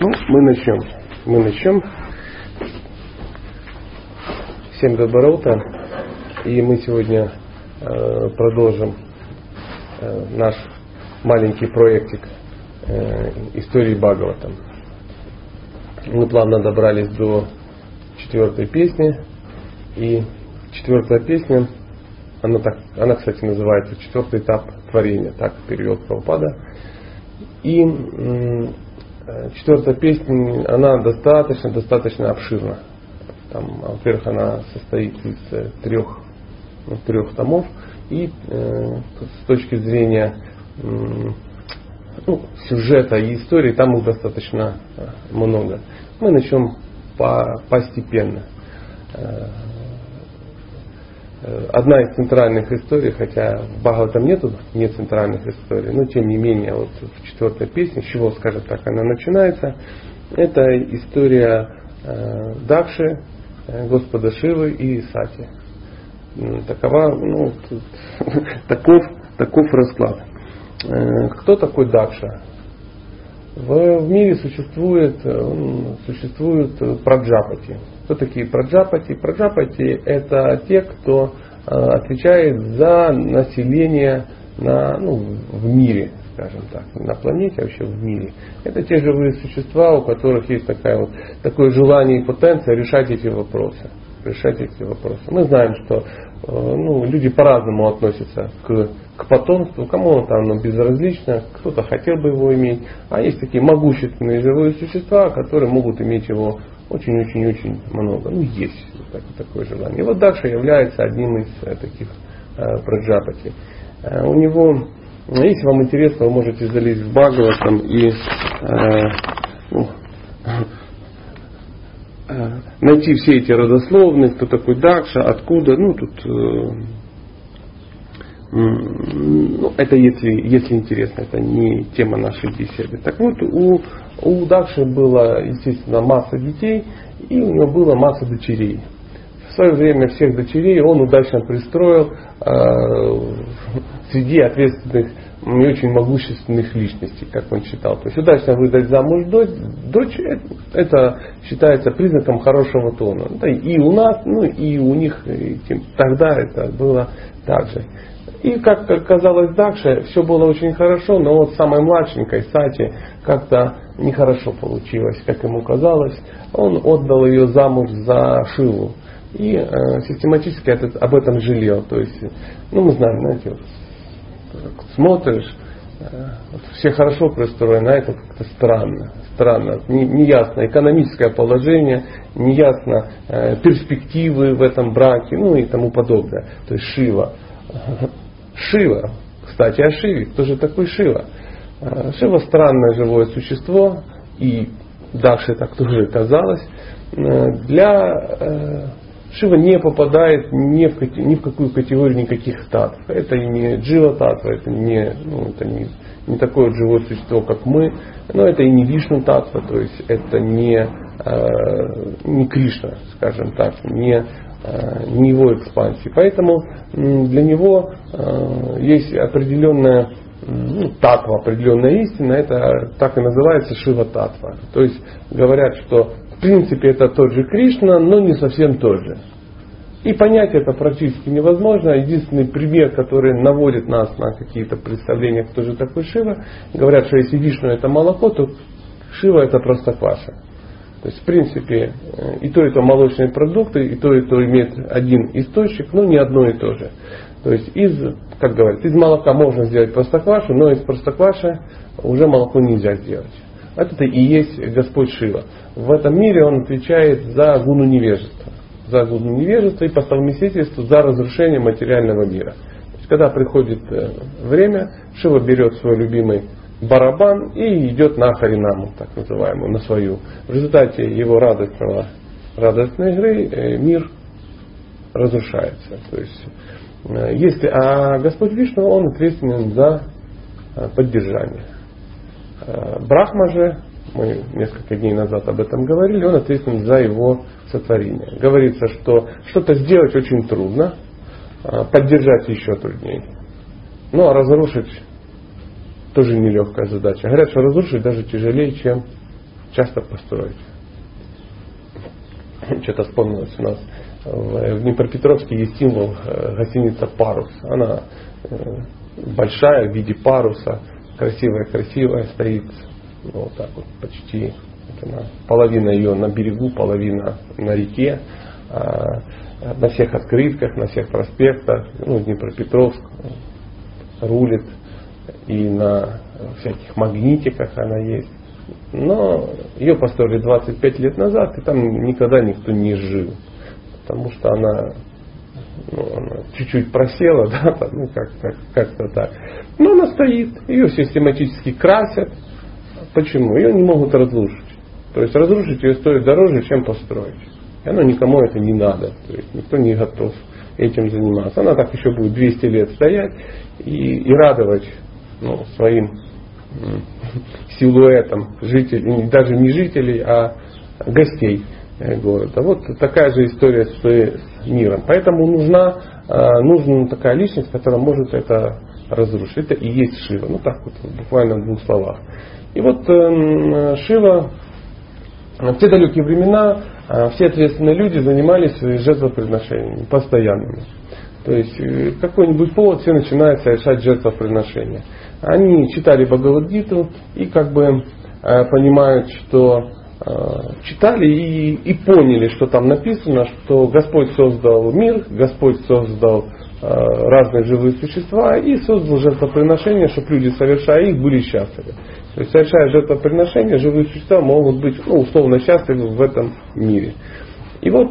Ну, мы начнем. Мы начнем. Всем доброе. И мы сегодня э, продолжим э, наш маленький проектик э, истории Бхагаватам. Мы плавно добрались до четвертой песни. И четвертая песня, она, так, она, кстати, называется четвертый этап творения, так перевел Прабхупада. И четвертая песня, она достаточно, достаточно обширна. Там, во-первых, она состоит из э, трех, ну, трех томов. И э, с точки зрения э, ну, сюжета и истории, там их достаточно э, много. Мы начнем по, постепенно. Э, одна из центральных историй, хотя в Бхагаватам нету не центральных историй, но тем не менее вот в четвертой песне, с чего, скажем так, она начинается, это история э, Дакши, э, Господа Шивы и Сати. Такова, ну, тут, таков, таков расклад. Кто такой Дакша? В, в мире существует, существуют праджапати. Кто такие праджапати? Праджапати это те, кто э, отвечает за население на, ну, в мире, скажем так, на планете, а вообще в мире. Это те живые существа, у которых есть такая вот, такое желание и потенция решать эти вопросы. Решать эти вопросы. Мы знаем, что Э, ну, люди по-разному относятся к, к потомству. Кому-то оно безразлично, кто-то хотел бы его иметь. А есть такие могущественные живые существа, которые могут иметь его очень-очень-очень много. Ну, есть так, такое желание. И вот Дакша является одним из э, таких э, праджапати. Э, у него, если вам интересно, вы можете залезть в Бхагаватам и э, ну, Э, найти все эти родословные, кто такой Дакша, откуда, ну тут, э, ну, это если, если интересно, это не тема нашей беседы. Так вот, у, у Дакши было, естественно, масса детей, и у него было масса дочерей. В свое время всех дочерей он удачно пристроил э, среди ответственных не очень могущественных личностей, как он считал. То есть удачно выдать замуж дочь, дочь это считается признаком хорошего тона. Да, и у нас, ну и у них и тем, тогда это было так же. И как оказалось дальше, все было очень хорошо, но вот самой младшенькой Сати как-то нехорошо получилось, как ему казалось. Он отдал ее замуж за Шилу. И э, систематически этот, об этом жалел. То есть, ну мы знаем, знаете, вот, смотришь, э, все хорошо пристроено, а это как-то странно. Странно, неясно экономическое положение, неясно э, перспективы в этом браке, ну и тому подобное. То есть Шива. Шива. Кстати, о Шиве. Кто же такой Шива? Э, Шива странное живое существо, и дальше так тоже казалось, для Шива не попадает ни в, ни в какую категорию никаких татв. Это не джива татва, это не, ну, это не, не такое живое существо, как мы, но это и не вишну татва, то есть это не, э, не Кришна, скажем так, не, э, не его экспансии. Поэтому для него э, есть определенная ну, татва, определенная истина, это так и называется Шива татва. То есть говорят, что в принципе это тот же Кришна, но не совсем тот же. И понять это практически невозможно. Единственный пример, который наводит нас на какие-то представления, кто же такой Шива, говорят, что если Вишну это молоко, то Шива это просто кваша. То есть, в принципе, э, и то, и то молочные продукты, и то, и то имеет один источник, но не одно и то же. То есть, из, как говорят, из молока можно сделать простоквашу, но из простокваши уже молоко нельзя сделать. Это и есть Господь Шива. В этом мире Он отвечает за гуну невежества. За гуну невежества и по совместительству за разрушение материального мира. То есть, когда приходит э, время, Шива берет свой любимый барабан и идет на Харинаму, так называемую, на свою. В результате его радостного, радостной игры э, мир разрушается. То есть, э, если, а Господь Вишну, Он ответственен за поддержание. Э, Брахма же, мы несколько дней назад об этом говорили, он ответственен за его сотворение. Говорится, что что-то сделать очень трудно, поддержать еще труднее. Ну а разрушить тоже нелегкая задача. Говорят, что разрушить даже тяжелее, чем часто построить. Что-то вспомнилось у нас. В Днепропетровске есть символ э, гостиница «Парус». Она э, большая в виде паруса, красивая-красивая, стоит вот так вот почти она, половина ее на берегу, половина на реке. А, на всех открытках, на всех проспектах, ну, Днепропетровск рулит, и на всяких магнитиках она есть. Но ее построили 25 лет назад, и там никогда никто не жил. Потому что она, ну, она чуть-чуть просела, да, там, ну, как, как, как-то так. Но она стоит, ее систематически красят. Почему? Ее не могут разрушить. То есть разрушить ее стоит дороже, чем построить. И оно никому это не надо. То есть никто не готов этим заниматься. Она так еще будет 200 лет стоять и, и радовать ну, своим силуэтом жителей, даже не жителей, а гостей э, города. Вот такая же история с, с миром. Поэтому нужна, э, нужна такая личность, которая может это разрушить. Это и есть Шива. Ну так вот, буквально в двух словах. И вот э, Шива в те далекие времена все ответственные люди занимались жертвоприношениями постоянными. То есть какой-нибудь повод все начинают совершать жертвоприношения. Они читали Бхагавадгиту и как бы э, понимают, что э, читали и, и поняли, что там написано, что Господь создал мир, Господь создал э, разные живые существа и создал жертвоприношения, чтобы люди, совершая их, были счастливы. То есть, совершая жертвоприношения, живые существа могут быть ну, условно счастливы в этом мире. И вот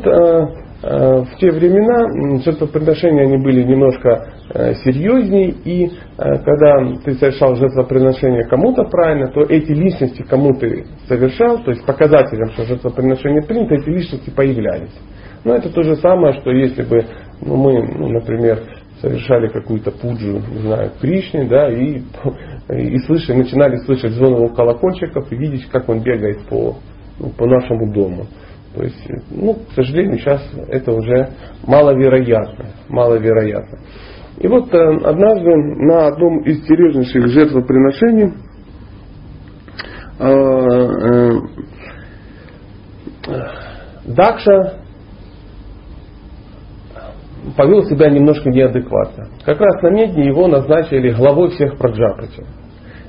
в те времена жертвоприношения они были немножко э, серьезнее, и э, когда ты совершал жертвоприношение кому-то правильно, то эти личности, кому ты совершал, то есть показателем, что жертвоприношение принято, эти личности появлялись. Но это то же самое, что если бы ну, мы, ну, например, совершали какую-то пуджу, не знаю, Кришне, да, и, и слышали, начинали слышать звон его колокольчиков и видеть, как он бегает по, ну, по нашему дому. То есть, ну, к сожалению, сейчас это уже маловероятно. маловероятно. И вот э, однажды на одном из серьезнейших жертвоприношений э, э, Дакша повел себя немножко неадекватно. Как раз на медне его назначили главой всех праджапати.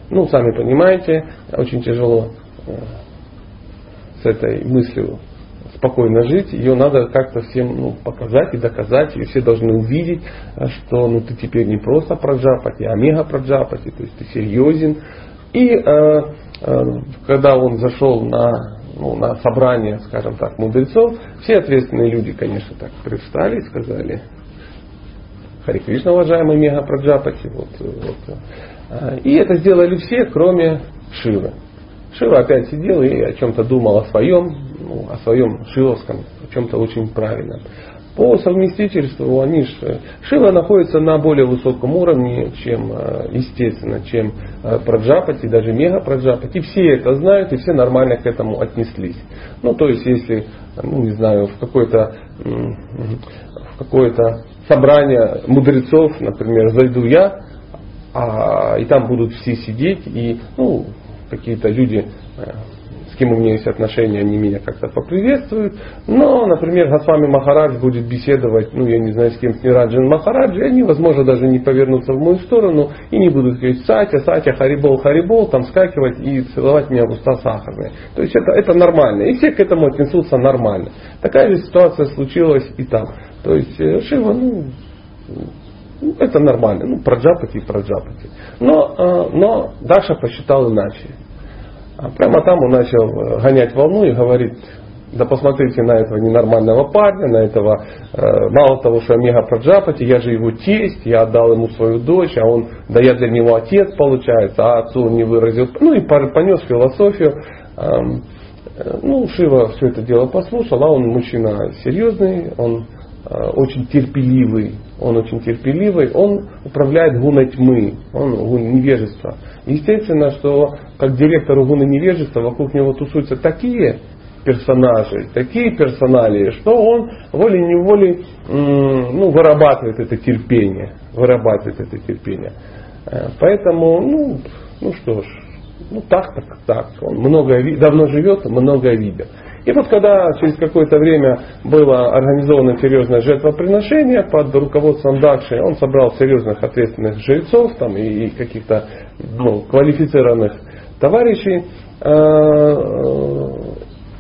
Ну, сами понимаете, очень тяжело с этой мыслью спокойно жить, ее надо как-то всем ну, показать и доказать, и все должны увидеть, э, что ну, ты теперь не просто проджапати, а мега проджапати, то есть ты серьезен. И э, э, когда он зашел на, ну, на собрание, скажем так, мудрецов, все ответственные люди, конечно, так привстали и сказали, Хари Кришна, уважаемый мега проджапати, вот, вот. Э, и это сделали все, кроме Шивы. Шива опять сидел и о чем-то думал о своем, ну, о своем шиловском, о чем-то очень правильном. По совместительству они ж, Шива находится на более высоком уровне, чем, э, естественно, чем э, Праджапати, даже Мега Праджапати. Все это знают и все нормально к этому отнеслись. Ну, то есть, если, ну, не знаю, в какое-то в какое-то собрание мудрецов, например, зайду я, а, и там будут все сидеть, и ну, какие-то люди э, кем у меня есть отношения, они меня как-то поприветствуют. Но, например, Госвами Махарадж будет беседовать, ну, я не знаю, с кем, с Нираджин Махараджи, они, возможно, даже не повернутся в мою сторону и не будут говорить Сатя, Сатя, Харибол, Харибол, там скакивать и целовать меня в уста сахарные. То есть это, это нормально. И все к этому отнесутся нормально. Такая же ситуация случилась и там. То есть э, Шива, ну, это нормально, ну, проджапати и проджапати. Но, э, но Даша посчитал иначе. А прямо там он начал э, гонять волну и говорит, да посмотрите на этого ненормального парня, на этого, э, мало того, что Омега Праджапати, я же его тесть, я отдал ему свою дочь, а он, да я для него отец получается, а отцу он не выразил, ну и понес философию. Ну, Шива все это дело послушал, а он мужчина серьезный, он очень терпеливый, он очень терпеливый, он управляет гуной тьмы, он гун невежества. Естественно, что как директор гуны невежества вокруг него тусуются такие персонажи, такие персоналии, что он волей-неволей ну, вырабатывает это терпение, вырабатывает это терпение. Э, поэтому, ну, ну что ж, ну так, так, так. Он много, давно живет, многое видел. И вот когда через какое-то время было организовано серьезное жертвоприношение под руководством Дакши, он собрал серьезных ответственных жрецов там, и, каких-то ну, квалифицированных товарищей. Э,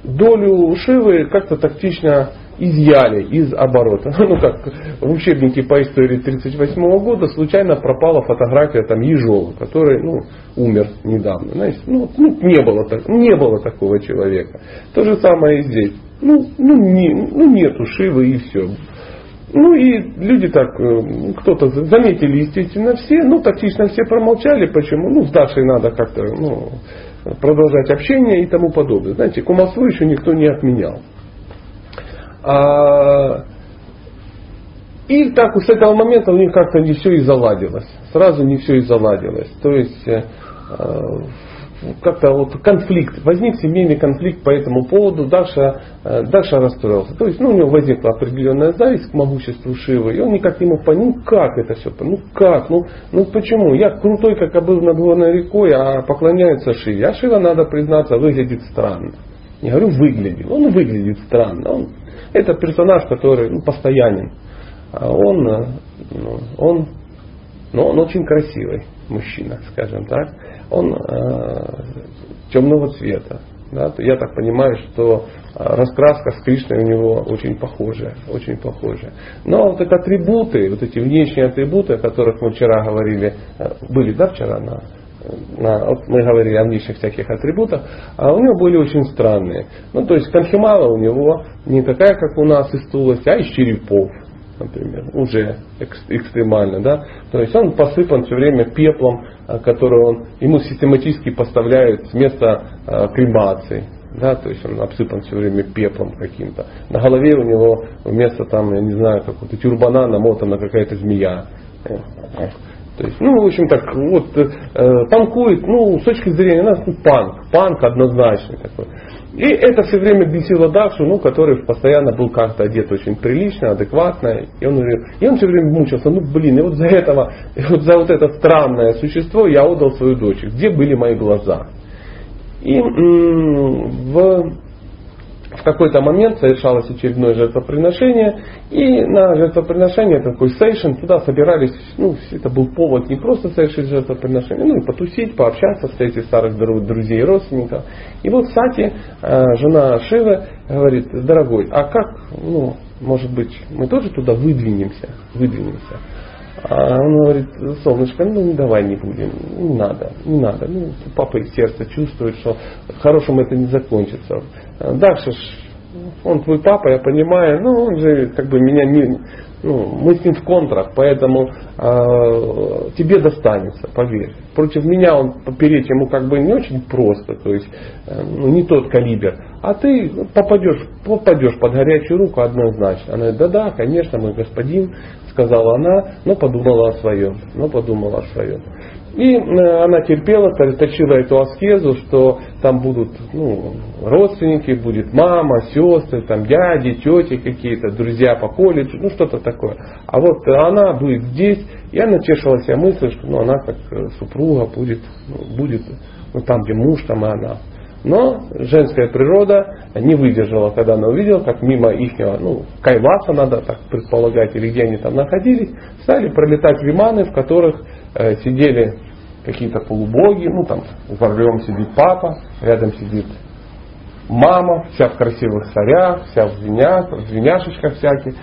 долю Шивы как-то тактично изъяли из оборота. Ну как, в учебнике по истории 1938 года случайно пропала фотография там Ежова, который ну, умер недавно. Знаете, ну, ну, не, было, не было такого человека. То же самое и здесь. Ну, ну, не, ну нету Шивы и все. Ну и люди так, э, кто-то заметили, естественно, все, ну тактично все промолчали, почему, ну с Дашей надо как-то ну, продолжать общение и тому подобное. Знаете, кумовство еще никто не отменял. А, и так с этого момента у них как-то не все и заладилось. Сразу не все и заладилось. То есть э, как-то вот конфликт, возник семейный конфликт по этому поводу, Даша, э, Даша расстроился. То есть ну, у него возникла определенная зависть к могуществу Шивы, и он никак не мог понять, ну как это все, ну как, ну, ну почему, я крутой, как был над горной рекой, а поклоняются Шиве. А Шива, надо признаться, выглядит странно. Я говорю, выглядит. Он выглядит странно. Он, это персонаж, который ну, постоянен. А он, э, ну, он, ну, он очень красивый мужчина, скажем так он э, темного цвета. Да? Я так понимаю, что э, раскраска с Кришной у него очень похожая, очень похожая. Но вот эти атрибуты, вот эти внешние атрибуты, о которых мы вчера говорили, э, были, да, вчера на, вот мы говорили о внешних всяких атрибутах, а у него были очень странные. Ну, то есть конхимала у него не такая, как у нас из тулости, а из черепов например, уже экстремально, да, то есть он посыпан все время пеплом, а, который он, ему систематически поставляют с места кремации, да, то есть он обсыпан все время пеплом каким-то. На голове у него вместо там, я не знаю, какого-то тюрбана намотана какая-то змея. То есть, ну, в общем так, вот, э, панкует, ну, с точки зрения нас, ну, панк, панк однозначный такой. И это все время бесило Дакшу, ну, который постоянно был как-то одет очень прилично, адекватно. И он, и он все время мучился, ну блин, и вот за этого, и вот за вот это странное существо я отдал свою дочь. Где были мои глаза? И м- в в какой-то момент совершалось очередное жертвоприношение, и на жертвоприношение, такой сейшн, туда собирались, ну, это был повод не просто совершить жертвоприношение, ну и потусить, пообщаться, встретить старых друзей и родственников. И вот Сати, э, жена Шивы, говорит, дорогой, а как, ну, может быть, мы тоже туда выдвинемся, выдвинемся. А он говорит, солнышко, ну давай не будем, не надо, не надо. Ну, папа из сердца чувствует, что хорошим это не закончится. Дальше он твой папа, я понимаю, но он же как бы меня не, ну, мы с ним в контрах, поэтому э, тебе достанется, поверь. Против меня он попереть ему как бы не очень просто, то есть э, ну, не тот калибр. А ты попадешь, попадешь под горячую руку однозначно. Она говорит, да-да, конечно, мой господин, сказала она, но подумала о своем, но подумала о своем. И э, она терпела, точила эту аскезу, что там будут ну, родственники, будет мама, сестры, там дяди, тети какие-то, друзья по колледжу, ну что-то такое. А вот она будет здесь, и она тешила себя мыслью, что ну, она как э, супруга будет, ну, будет ну, там, где муж, там и она. Но женская природа не выдержала, когда она увидела, как мимо их, ну, Кайласа надо так предполагать, или где они там находились, стали пролетать виманы, в которых э, сидели какие-то полубоги, ну там за рулем сидит папа, рядом сидит мама, вся в красивых сарях, вся в звенях, в звеняшечках всяких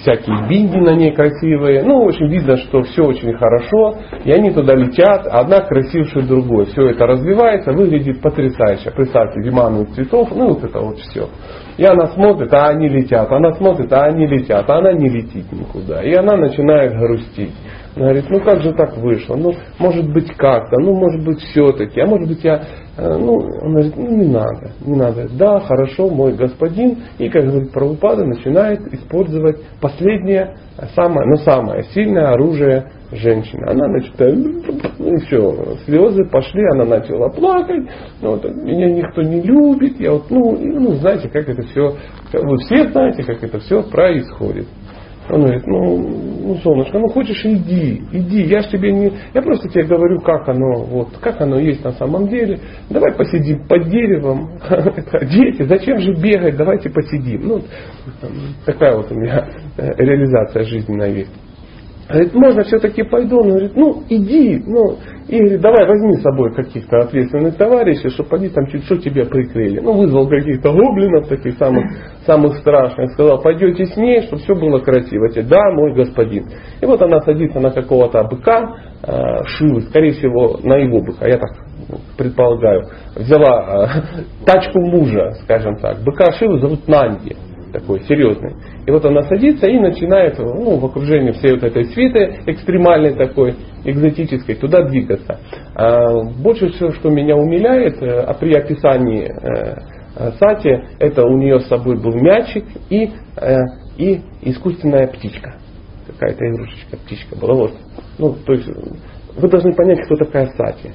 всякие бинди на ней красивые. Ну, общем, видно, что все очень хорошо. И они туда летят, одна красивше другой. Все это развивается, выглядит потрясающе. Представьте, виманы цветов, ну вот это вот все. И она смотрит, а они летят. Она смотрит, а они летят. А она не летит никуда. И она начинает грустить. Она говорит, ну как же так вышло? Ну, может быть как-то, ну, может быть все-таки, а может быть я Э, ну, он говорит, ну не надо, не надо. Да, хорошо, мой господин. И, как говорит Прабхупада, начинает использовать последнее, самое, но самое сильное оружие женщины. Она начинает, ну все, слезы пошли, она начала плакать, ну, вот, меня никто не любит, я вот, ну, ну, знаете, как это все, вы все знаете, как это все происходит. Он говорит, ну, ну, солнышко, ну хочешь иди, иди, я ж тебе не, я просто тебе говорю, как оно, вот, как оно есть на самом деле. Давай посидим под деревом, дети, зачем же бегать, давайте посидим. Ну, такая вот у меня э, реализация жизненная есть. Говорит, можно все-таки пойду. Он говорит, ну иди, ну, и говорит, давай возьми с собой каких-то ответственных товарищей, чтобы они там чуть что тебя прикрыли. Ну, вызвал каких-то гоблинов, таких самых, самых страшных, сказал, пойдете с ней, чтобы все было красиво. Те, да, мой господин. И вот она садится на какого-то быка, э, Шивы, скорее всего, на его быка, я так предполагаю. Взяла э, тачку мужа, скажем так. Быка Шивы зовут Нанди такой серьезный. И вот она садится и начинает ну, в окружении всей вот этой свиты экстремальной такой, экзотической, туда двигаться. А больше всего, что меня умиляет э, а при описании э, э, Сати, это у нее с собой был мячик и, и искусственная птичка. Какая-то игрушечка, птичка была. Вот. Ну, то есть вы должны понять, кто такая Сати.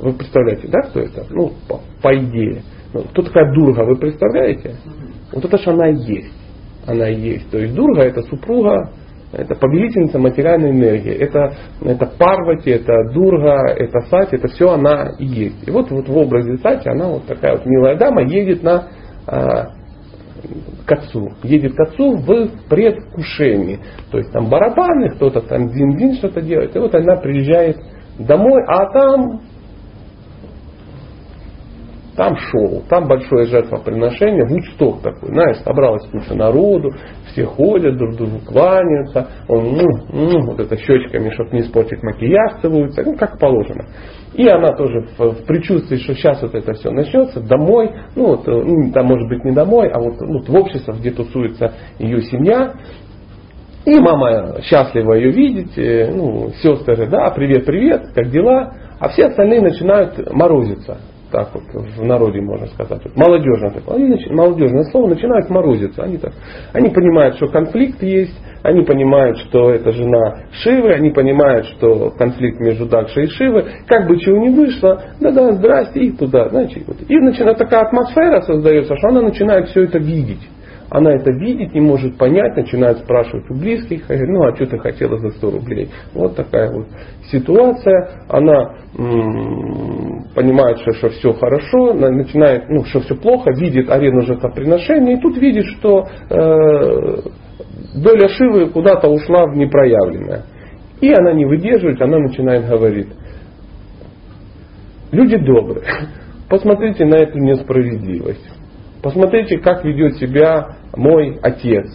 Вы представляете, да, кто это? Ну, по, по идее. Кто такая Дурга, вы представляете? Вот это же она есть. Она есть. То есть Дурга это супруга, это повелительница материальной энергии. Это, это Парвати, это Дурга, это Сати, это все она есть. И вот, вот в образе Сати она вот такая вот милая дама едет на а, к отцу. Едет к отцу в предвкушении. То есть там барабаны, кто-то там дин-дин что-то делает. И вот она приезжает домой, а там там шоу, там большое жертвоприношение, Вудсток такой, знаешь, собралась куча народу, все ходят, друг другу кланяются, он, ну, ну, вот это щечками, чтобы не испортить макияж, целуется, ну, как положено. И она тоже в, в предчувствии, что сейчас вот это все начнется, домой, ну, вот, ну, там может быть не домой, а вот, ну, в общество, где тусуется ее семья, и мама счастлива ее видеть, э, ну, сестры, да, привет, привет, как дела? А все остальные начинают морозиться так вот в народе можно сказать, вот, молодежное такое, они, молодежное слово начинают морозиться. Они, так, они понимают, что конфликт есть, они понимают, что это жена Шивы, они понимают, что конфликт между Дакшей и Шивой, как бы чего не вышло, да-да, здрасте, и туда, знаете, вот. И начинает такая атмосфера создается, что она начинает все это видеть она это видит, не может понять, начинает спрашивать у близких, ну а что ты хотела за 100 рублей? Вот такая вот ситуация, она м- понимает, что, что все хорошо, начинает, ну, что все плохо, видит арену жертвоприношения, и тут видит, что э, доля Шивы куда-то ушла в непроявленное. И она не выдерживает, она начинает говорить, люди добрые, посмотрите на эту несправедливость. Посмотрите, как ведет себя мой отец.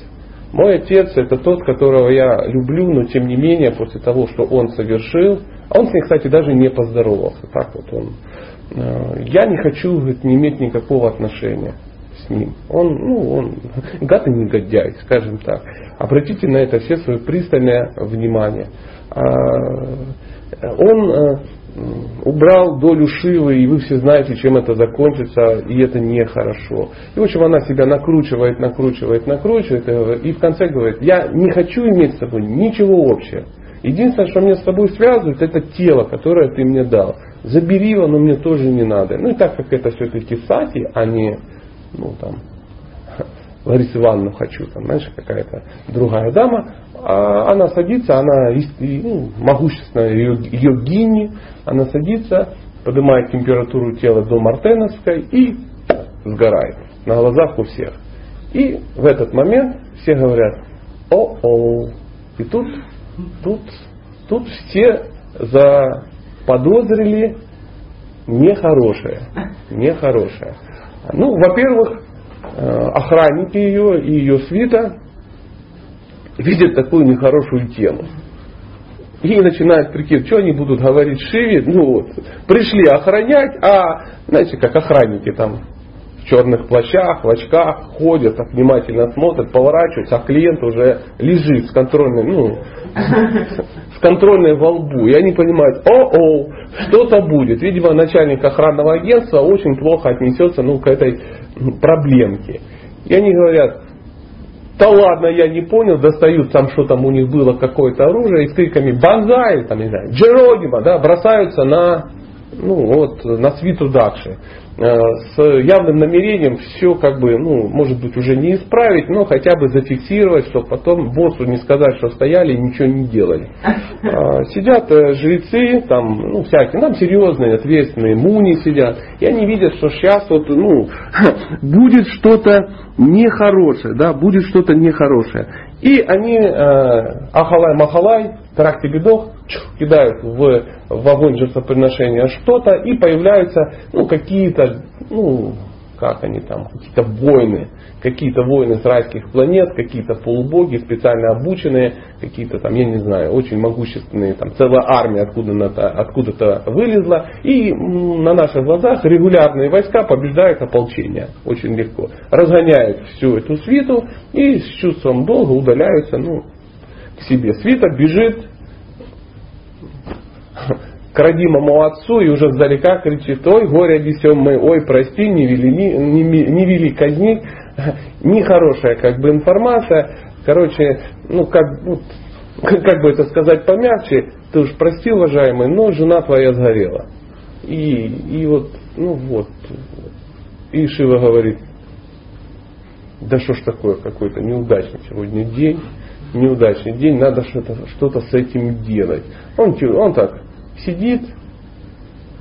Мой отец это тот, которого я люблю, но тем не менее, после того, что он совершил, а он с ним, кстати, даже не поздоровался. Так вот он. Э, я не хочу говорит, не иметь никакого отношения с ним. Он, ну, он гад и негодяй, скажем так. Обратите на это все свое пристальное внимание. А, он э, убрал долю Шивы, и вы все знаете, чем это закончится, и это нехорошо. И в общем она себя накручивает, накручивает, накручивает, и в конце говорит, я не хочу иметь с тобой ничего общего. Единственное, что мне с тобой связывает, это тело, которое ты мне дал. Забери его, но мне тоже не надо. Ну и так как это все-таки сати, а не ну, там, Ларису Ивановну хочу, там, знаешь, какая-то другая дама, а она садится, она ну, могущественная йогини, она садится, поднимает температуру тела до мартеновской и сгорает на глазах у всех. И в этот момент все говорят, о-о. И тут, тут, тут все заподозрили нехорошее. Нехорошее. Ну, во-первых, э, охранники ее и ее свита видят такую нехорошую тему. И начинают прикидывать, что они будут говорить Шиве. Ну вот, пришли охранять, а, знаете, как охранники там в черных плащах, в очках ходят, так внимательно смотрят, поворачиваются, а клиент уже лежит с контрольной, ну, с контрольной во лбу. И они понимают, о-о, что-то будет. Видимо, начальник охранного агентства очень плохо отнесется ну, к этой проблемке. И они говорят, да ладно, я не понял, достают там, что там у них было, какое-то оружие, и с криками «Бонзай!», там, не знаю, «Джеронимо!», да, бросаются на ну вот, на свиту Дакши. Э, с явным намерением все как бы, ну, может быть, уже не исправить, но хотя бы зафиксировать, чтобы потом боссу не сказать, что стояли и ничего не делали. А, сидят э, жрецы, там, ну, всякие, там серьезные, ответственные, муни сидят, и они видят, что сейчас вот, ну, будет что-то нехорошее, да, будет что-то нехорошее. И они э, ахалай-махалай, тракте бедох, кидают в, в огонь жертвоприношения что-то, и появляются ну, какие-то, ну, как они там, какие-то войны, какие-то войны с райских планет, какие-то полубоги специально обученные, какие-то там, я не знаю, очень могущественные, там целая армия откуда-то, откуда-то вылезла, и на наших глазах регулярные войска побеждают ополчение. Очень легко, разгоняют всю эту свиту и с чувством долга удаляются, ну, к себе. Свиток бежит к родимому отцу и уже сдалека кричит, ой, горе несем мы, ой, прости, не вели, не, не, не вели казнить. Нехорошая как бы информация. Короче, ну как, как бы это сказать помягче, ты уж прости, уважаемый, но жена твоя сгорела. И, и вот, ну вот. И Шива говорит, да что ж такое, какой-то неудачный сегодня день неудачный день, надо что-то что с этим делать. Он, он так сидит,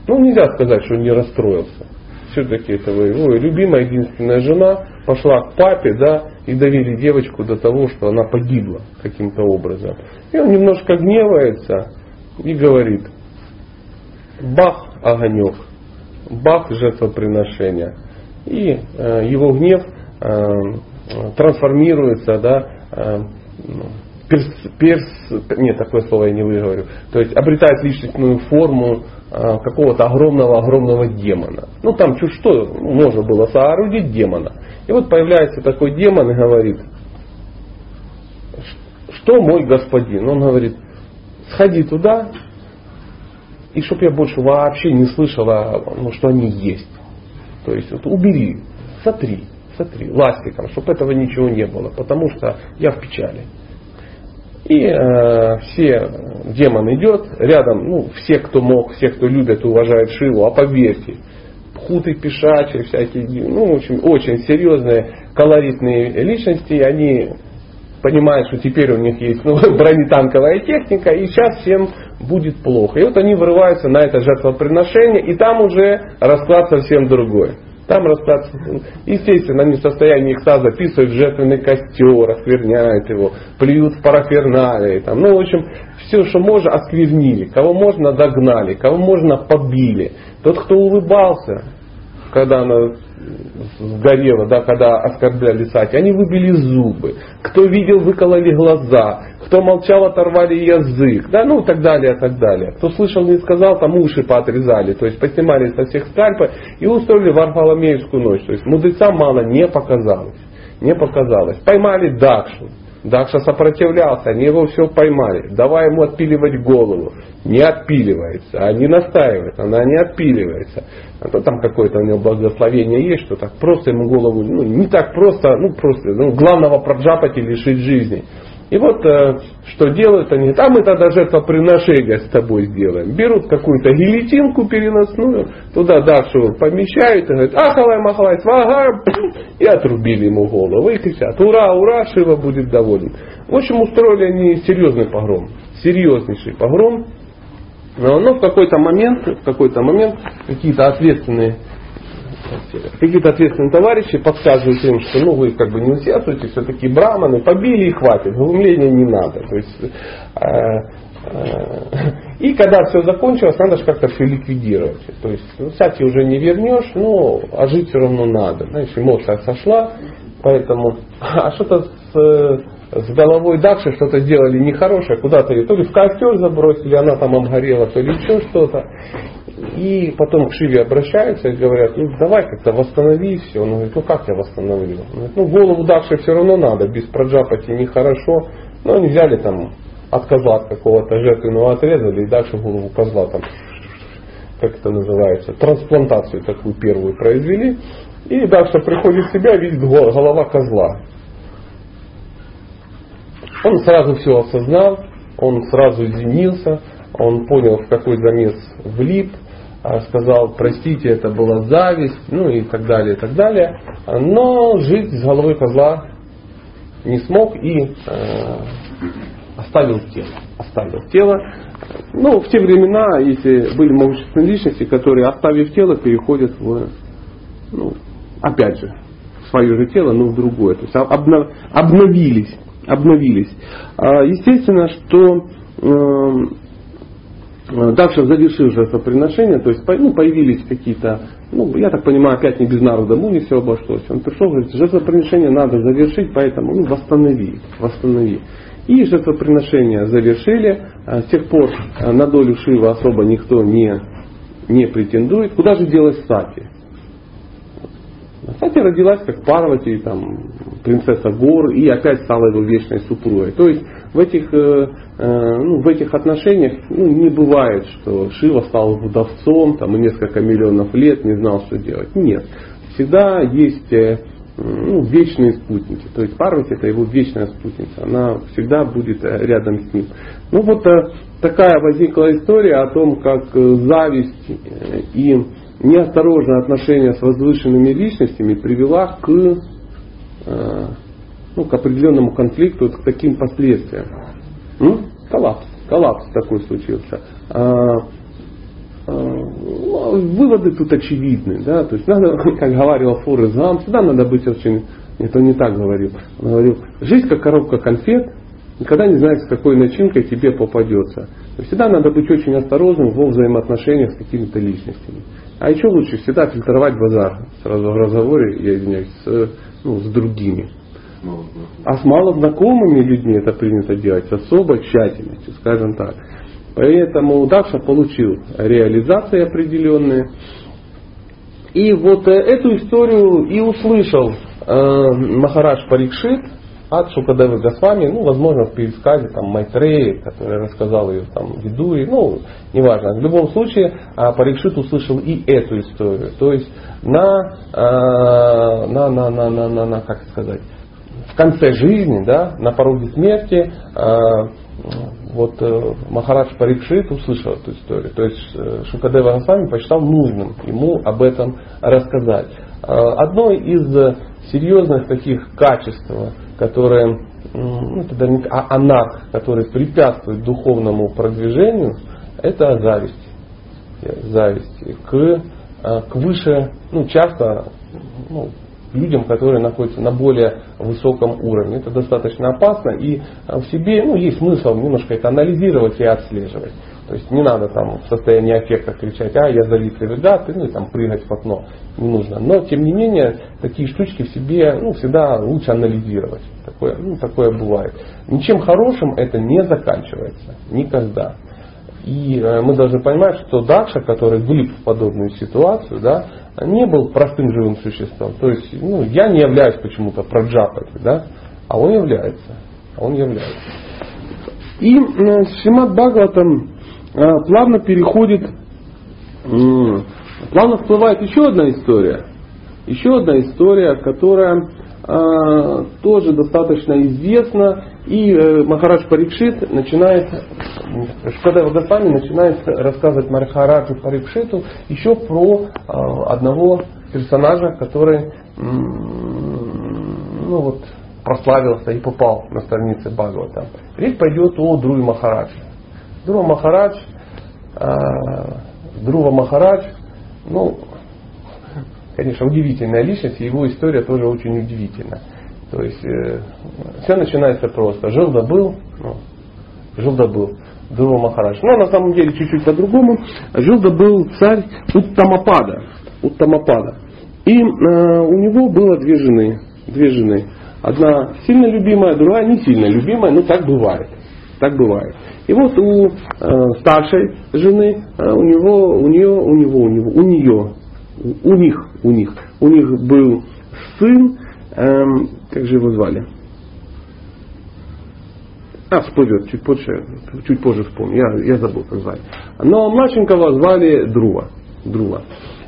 ну нельзя сказать, что он не расстроился. Все-таки это его любимая единственная жена пошла к папе, да, и довели девочку до того, что она погибла каким-то образом. И он немножко гневается и говорит, бах, огонек, бах, жертвоприношение. И э, его гнев э, трансформируется, да, э, перс, перс, нет, такое слово я не выговорю, то есть обретает личностную форму а, какого-то огромного-огромного демона. Ну там чуть что можно было соорудить демона. И вот появляется такой демон и говорит, что мой господин? Он говорит, сходи туда, и чтоб я больше вообще не слышала, ну, что они есть. То есть вот убери, сотри. Сотри, ластиком, чтобы этого ничего не было, потому что я в печали. И э, все демон идет, рядом, ну, все, кто мог, все, кто любят и уважают Шиву, а поверьте, пхуты, пешачи, всякие, ну, очень, очень серьезные, колоритные личности, они понимают, что теперь у них есть ну, бронетанковая техника, и сейчас всем будет плохо. И вот они вырываются на это жертвоприношение, и там уже расклад совсем другой. Там расклад, естественно, они в состоянии икса записывают жертвенный костер, оскверняют его, плюют в параферналии. Там, ну, в общем, все, что можно, осквернили. Кого можно, догнали. Кого можно, побили. Тот, кто улыбался, когда она сгорела, да, когда оскорбляли Сати, они выбили зубы. Кто видел, выкололи глаза. Кто молчал, оторвали язык. Да, ну, так далее, так далее. Кто слышал, не сказал, там уши поотрезали. То есть, поснимали со всех скальпа и устроили Варфоломеевскую ночь. То есть, мудрецам мало не показалось. Не показалось. Поймали Дакшу. Дакша сопротивлялся, они его все поймали. Давай ему отпиливать голову. Не отпиливается, а не настаивает, она не отпиливается. А то там какое-то у него благословение есть, что так просто ему голову, ну не так просто, ну просто, ну, главного проджапати лишить жизни. И вот э, что делают они, а мы тогда жертвоприношение с тобой сделаем. Берут какую-то гильотинку переносную, туда Дашу помещают и говорят, ахалай махалай свага, и отрубили ему голову. И кричат, ура, ура, Шива будет доволен. В общем, устроили они серьезный погром, серьезнейший погром. Но, но в какой-то момент, в какой-то момент какие-то ответственные какие-то ответственные товарищи подсказывают им, что ну вы как бы не усердствуете, все-таки браманы, побили и хватит, глумления не надо. То есть, э, э, и когда все закончилось, надо же как-то все ликвидировать. То есть, ну, сати уже не вернешь, но а жить все равно надо. Знаешь, эмоция сошла, поэтому, а что-то с, с головой Дакши что-то сделали нехорошее, куда-то ее то ли в костер забросили, она там обгорела, то ли еще что-то. И потом к Шиве обращаются и говорят, ну давай как-то восстанови все. Он говорит, ну как я восстановлю? Он говорит, ну голову Дакши все равно надо, без проджапати нехорошо. Но они взяли там от козла какого-то жертвенного отрезали и дальше голову козла там, как это называется, трансплантацию такую первую произвели. И дальше приходит в себя, видит голова козла. Он сразу все осознал, он сразу извинился, он понял, в какой замес влип, сказал, простите, это была зависть, ну и так далее, и так далее. Но жить с головой козла не смог и э, оставил тело. Оставил тело. Ну, в те времена, если были могущественные личности, которые, оставив тело, переходят в, ну, опять же, в свое же тело, но в другое. То есть обнов, обновились. обновились. А, естественно, что э, Дальше завершил жертвоприношение, то есть ну, появились какие-то, ну, я так понимаю, опять не без народа не все обошлось. Он пришел, говорит, жертвоприношение надо завершить, поэтому ну, восстанови, восстанови. И жертвоприношение завершили. А, с тех пор а, на долю Шива особо никто не, не претендует. Куда же делась Сати? Сати родилась как Парвати, там, принцесса гор, и опять стала его вечной супругой. То есть в этих, э, э, ну, в этих отношениях ну, не бывает, что Шива стал вдовцом там, и несколько миллионов лет не знал, что делать. Нет. Всегда есть э, ну, вечные спутники. То есть Парвати это его вечная спутница. Она всегда будет рядом с ним. Ну вот такая возникла история о том, как зависть и неосторожное отношение с возвышенными личностями привела к, ну, к определенному конфликту, к таким последствиям. Ну, коллапс. Коллапс такой случился. А, выводы тут очевидны. Да? То есть надо, как говорил Форест Гамп, всегда надо быть очень... Это не так говорил. Он говорил, жизнь как коробка конфет, никогда не знаешь, с какой начинкой тебе попадется. Всегда надо быть очень осторожным во взаимоотношениях с какими-то личностями. А еще лучше всегда фильтровать базар сразу в разговоре, я извиняюсь, с, ну, с другими. А с малознакомыми людьми это принято делать с особой тщательностью, скажем так. Поэтому Дакша получил реализации определенные. И вот э, эту историю и услышал э, Махарадж Парикшит от Шукадевы Госвами, ну, возможно, в пересказе там, Майтреи, который рассказал ее там, Видуи, ну, неважно. В любом случае, э, Парикшит услышал и эту историю. То есть на, э, на, на, на, на, на, на, как сказать, в конце жизни, да, на пороге смерти, э, вот э, Махарадж Парикшит услышал эту историю. То есть э, Шукадева Госвами посчитал нужным ему об этом рассказать. Э, одно из серьезных таких качеств, которые, ну, это даже не а анарх, который препятствует духовному продвижению, это зависть. Зависть к, к выше, ну, часто ну, людям, которые находятся на более высоком уровне. Это достаточно опасно и в себе ну, есть смысл немножко это анализировать и отслеживать. То есть не надо там в состоянии аффекта кричать, а я завистливый гад, ну и там прыгать в окно. Не нужно. Но тем не менее, такие штучки в себе ну, всегда лучше анализировать. Такое, ну, такое бывает. Ничем хорошим это не заканчивается. Никогда. И э, мы должны понимать, что Дакша, который влип в подобную ситуацию, да, не был простым живым существом. То есть ну, я не являюсь почему-то проджапати, да, а он является. А он является. И э, Шимат Бхагаватам э, плавно переходит, э, плавно всплывает еще одна история. Еще одна история, которая тоже достаточно известна. И э, Махарадж Парикшит начинает, Шкадева Госвами начинает рассказывать Махараджу Парикшиту еще про э, одного персонажа, который ну, вот, прославился и попал на страницы Бхагавата. Речь пойдет о Друве Махарадже. Друва Махарадж, э, Друва Махарадж, ну, конечно, удивительная личность, и его история тоже очень удивительна. То есть э, все начинается просто. Жил да был, ну, жил да был. Друва Махарадж. Но на самом деле чуть-чуть по-другому. Жил да был царь Уттамапада. Уттамапада. И э, у него было две жены. Две жены. Одна сильно любимая, другая не сильно любимая, но так бывает. Так бывает. И вот у э, старшей жены, э, у него, у нее, у него, у него, у нее, у них, у них, у них был сын, эм, как же его звали? А, всплывет, чуть позже, чуть позже вспомню, я, я забыл, как звали. Но младшенького звали Друва. Друва.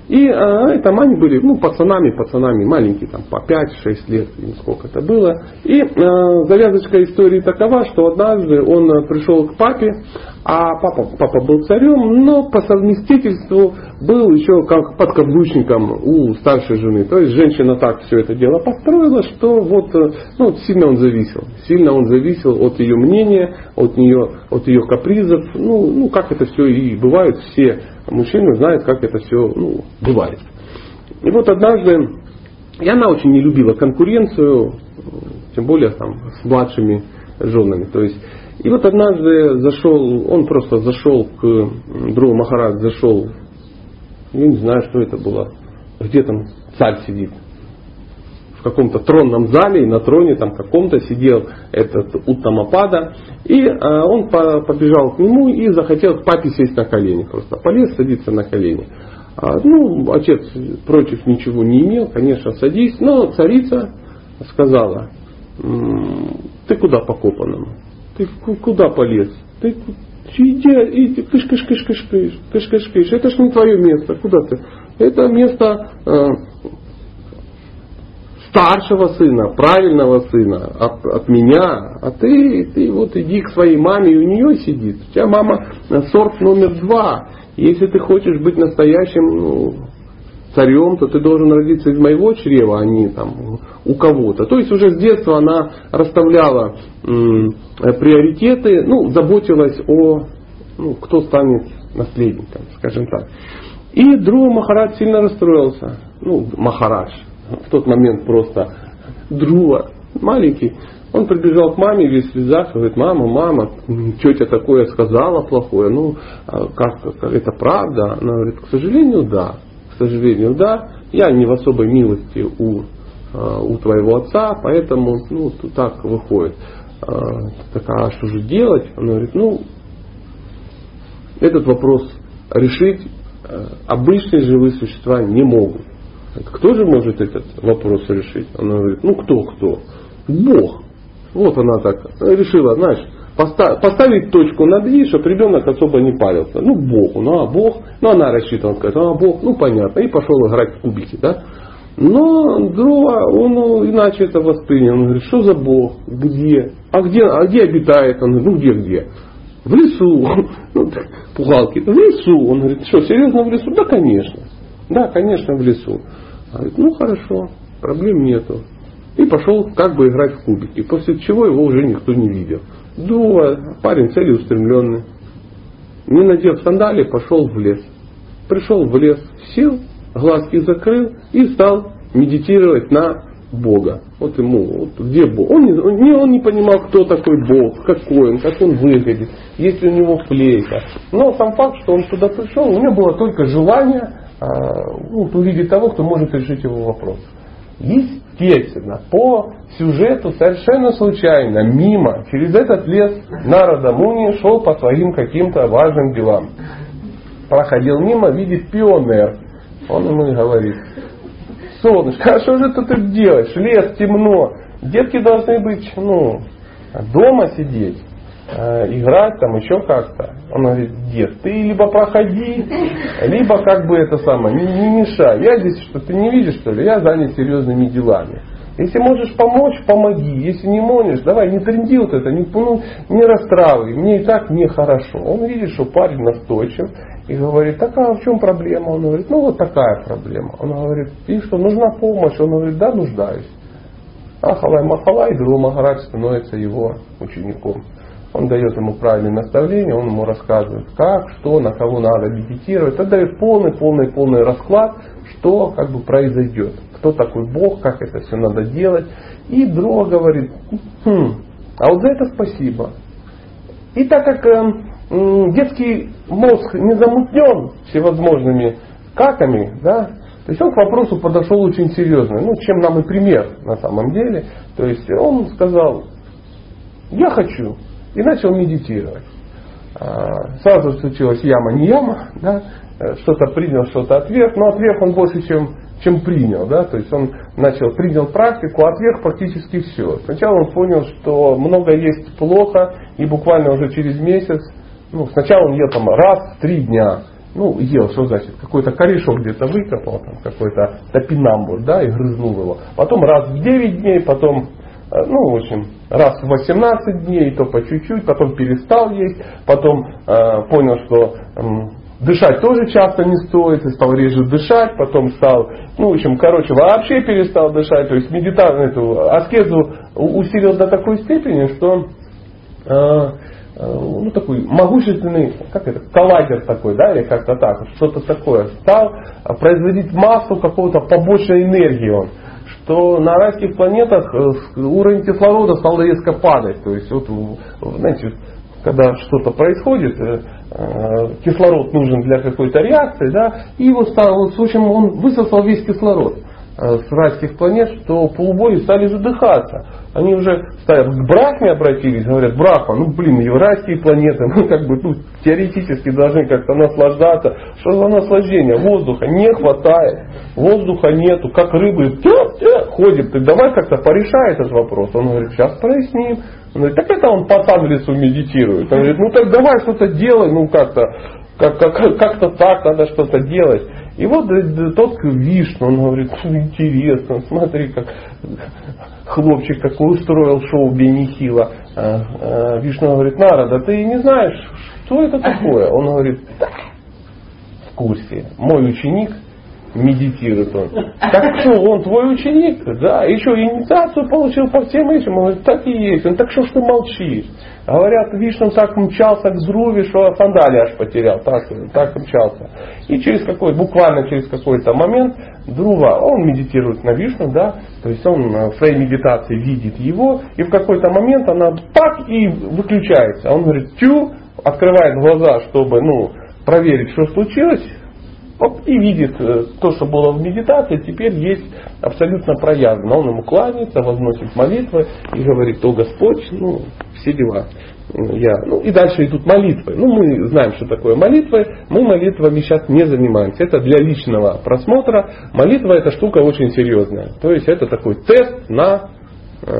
И э, там они были, ну, пацанами, пацанами, маленькие, там, по 5-6 лет, или сколько это было. И э, завязочка истории такова, что однажды он э, пришел к папе, а папа, папа был царем, но по совместительству был еще как подкаблучником у старшей жены. То есть женщина так все это дело построила, что вот э, ну, сильно он зависел. Сильно он зависел от ее мнения, от нее, от ее капризов. Ну, ну как это все и бывает, все мужчины знают, как это все ну, бывает. И вот однажды, и она очень не любила конкуренцию, тем более там с младшими женами. То есть и вот однажды зашел, он просто зашел к другу Махарадж, зашел, я не знаю, что это было, где там царь сидит, каком-то тронном зале, и на троне там каком-то сидел этот Уттамапада, и э, он по, побежал к нему и захотел к папе сесть на колени, просто полез садиться на колени. А, ну, отец против ничего не имел, конечно, садись, но царица сказала, ты куда по копанному? Ты куда полез? Ты иди, иди, кыш, кыш, кыш, кыш, кыш, кыш, кыш, кыш. Это ж не твое место. Куда ты? Это место э, старшего сына, правильного сына, от, от меня. А ты, ты вот иди к своей маме, и у нее сидит. У тебя мама сорт номер два. Если ты хочешь быть настоящим ну, царем, то ты должен родиться из моего чрева, а не там у кого-то. То есть уже с детства она расставляла м, приоритеты, ну, заботилась о, ну, кто станет наследником, скажем так. И Друга Махарадж сильно расстроился. Ну, Махарадж. В тот момент просто Друга, маленький. Он прибежал к маме весь в слезах, говорит, мама, мама, тетя такое сказала плохое, ну, а как, как это правда? Она говорит, к сожалению, да к сожалению, да, я не в особой милости у, а, у твоего отца, поэтому ну, так выходит. А, такая, а что же делать? Она говорит, ну, этот вопрос решить обычные живые существа не могут. Кто же может этот вопрос решить? Она говорит, ну кто кто? Бог. Вот она так решила, знаешь, поставить точку над «и», чтобы ребенок особо не парился. Ну, Бог, ну, а Бог, ну, она рассчитывала, сказать, а Бог, ну, понятно, и пошел играть в кубики, да. Но Дрова, он ну, иначе это воспринял. Он говорит, что за Бог? Где? А где, а где обитает? Он говорит, ну где, где? В лесу. Ну, пугалки. В лесу. Он говорит, что, серьезно в лесу? Да, конечно. Да, конечно, в лесу. Говорит, ну хорошо, проблем нету. И пошел как бы играть в кубики. После чего его уже никто не видел. Дуа, парень целеустремленный. Не надев сандали, пошел в лес. Пришел в лес, сел, глазки закрыл и стал медитировать на Бога. Вот ему, вот где Бог? Он не, он, не, он не понимал, кто такой Бог, какой он, как он выглядит, есть ли у него флейта. Но сам факт, что он туда пришел, у него было только желание ну, увидеть того, кто может решить его вопрос. Естественно, по сюжету совершенно случайно, мимо, через этот лес Нарада Муни шел по своим каким-то важным делам. Проходил мимо, видит пионер. Он ему и говорит, солнышко, а что же ты тут делаешь? Лес темно. Детки должны быть, ну, дома сидеть. Э, играть там еще как-то. Он говорит, дед, ты либо проходи, либо как бы это самое, не, не мешай. Я здесь что, ты не видишь что ли? Я занят серьезными делами. Если можешь помочь, помоги. Если не можешь, давай, не тренди вот это, не, ну, не расстраивай. Мне и так нехорошо. Он видит, что парень настойчив и говорит, так а в чем проблема? Он говорит, ну вот такая проблема. Он говорит, и что, нужна помощь? Он говорит, да, нуждаюсь. Ахалай Махалай, Гуру Махарадж становится его учеником. Он дает ему правильные наставления, он ему рассказывает, как, что, на кого надо медитировать. Он дает полный, полный, полный расклад, что как бы произойдет. Кто такой Бог, как это все надо делать. И друг говорит, хм, а вот за это спасибо. И так как э, детский мозг не замутнен всевозможными каками, да, то есть он к вопросу подошел очень серьезно. Ну, чем нам и пример на самом деле. То есть он сказал, я хочу, и начал медитировать. А, сразу случилась яма, не яма, да? Э, что-то принял, что-то отверг, но отверг он больше, чем, чем принял. Да? То есть он начал, принял практику, отверг практически все. Сначала он понял, что много есть плохо, и буквально уже через месяц, ну, сначала он ел там раз в три дня, ну, ел, что значит, какой-то корешок где-то выкопал, там, какой-то топинамбур, да, и грызнул его. Потом раз в 9 дней, потом, ну, в общем, раз в 18 дней, то по чуть-чуть, потом перестал есть, потом э, понял, что э, дышать тоже часто не стоит, и стал реже дышать, потом стал, ну, в общем, короче, вообще перестал дышать, то есть медитацию, эту аскезу усилил до такой степени, что э, Э, ну, такой могущественный, как это, коллайдер такой, да, или как-то так, что-то такое, стал производить массу какого-то побочной энергии он, что на райских планетах э, уровень кислорода стал резко падать. То есть, вот, знаете, когда что-то происходит, э, кислород нужен для какой-то реакции, да, и вот стал, вот, в общем, он высосал весь кислород. Э, с райских планет, что полубоги стали задыхаться. Они уже стали, к Брахме обратились, говорят, Брахма, ну блин, еврейские планеты, мы как бы тут теоретически должны как-то наслаждаться. Что за наслаждение? Воздуха не хватает, воздуха нету, как рыбы ходит. Ты давай как-то порешай этот вопрос. Он говорит, сейчас проясним. Он говорит, так это он в лесу медитирует. Он говорит, ну так давай что-то делай, ну как-то как, как, как-то так надо что-то делать. И вот тот Вишну, он говорит, интересно, смотри, как хлопчик такой устроил шоу Бенихила. А, Вишну говорит, Нарада, ты не знаешь, что это такое? Он говорит, да, в курсе. Мой ученик медитирует он. Так что, он твой ученик? Да, еще инициацию получил по всем этим. Он говорит, так и есть. Он так что ж ты молчишь? Говорят, Вишну так мчался к Друве, что сандали аж потерял. Так, так мчался. И через какой, буквально через какой-то момент Друва, он медитирует на Вишну, да, то есть он в своей медитации видит его, и в какой-то момент она так и выключается. Он говорит, тю, открывает глаза, чтобы, ну, проверить, что случилось, и видит э, то, что было в медитации, теперь есть абсолютно проявлено. Он ему кланяется, возносит молитвы и говорит, о Господь, ну, все дела. Я, ну и дальше идут молитвы. Ну, мы знаем, что такое молитвы. Мы молитвами сейчас не занимаемся. Это для личного просмотра. Молитва это штука очень серьезная. То есть это такой тест на э,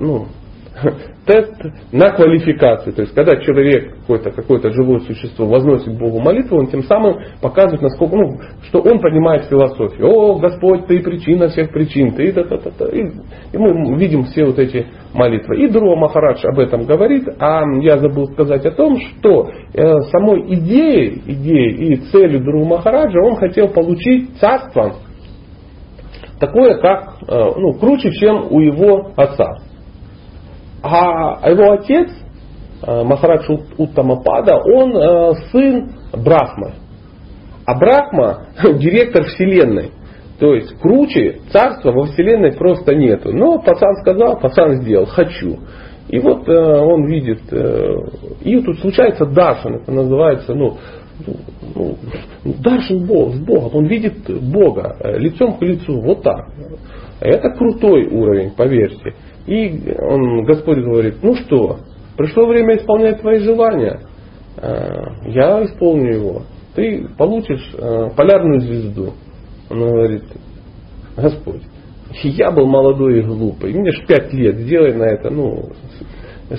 ну, тест на квалификацию. То есть, когда человек, какое-то какое живое существо возносит Богу молитву, он тем самым показывает, насколько, ну, что он понимает философию. О, Господь, ты причина всех причин. Ты, да, да, да, да. И, и мы видим все вот эти молитвы. И Друа Махарадж об этом говорит, а я забыл сказать о том, что э, самой идеей, идеей и целью Друа Махараджа он хотел получить царство, такое как, э, ну, круче, чем у его отца. А его отец, э, Махарадж Уттамапада, он э, сын Брахмы. А Брахма директор Вселенной. То есть круче царства во Вселенной просто нету. Но пацан сказал, пацан сделал, хочу. И вот э, он видит, э, и тут случается Даршан, это называется, ну, ну, Бог, с Богом, он видит Бога э, лицом к лицу, вот так. Это крутой уровень, поверьте. И он, Господь говорит, ну что, пришло время исполнять твои желания. «Э, я исполню его. Ты получишь э, полярную звезду. Он говорит, Господь, я был молодой и глупый. Мне ж пять лет, сделай на это, ну,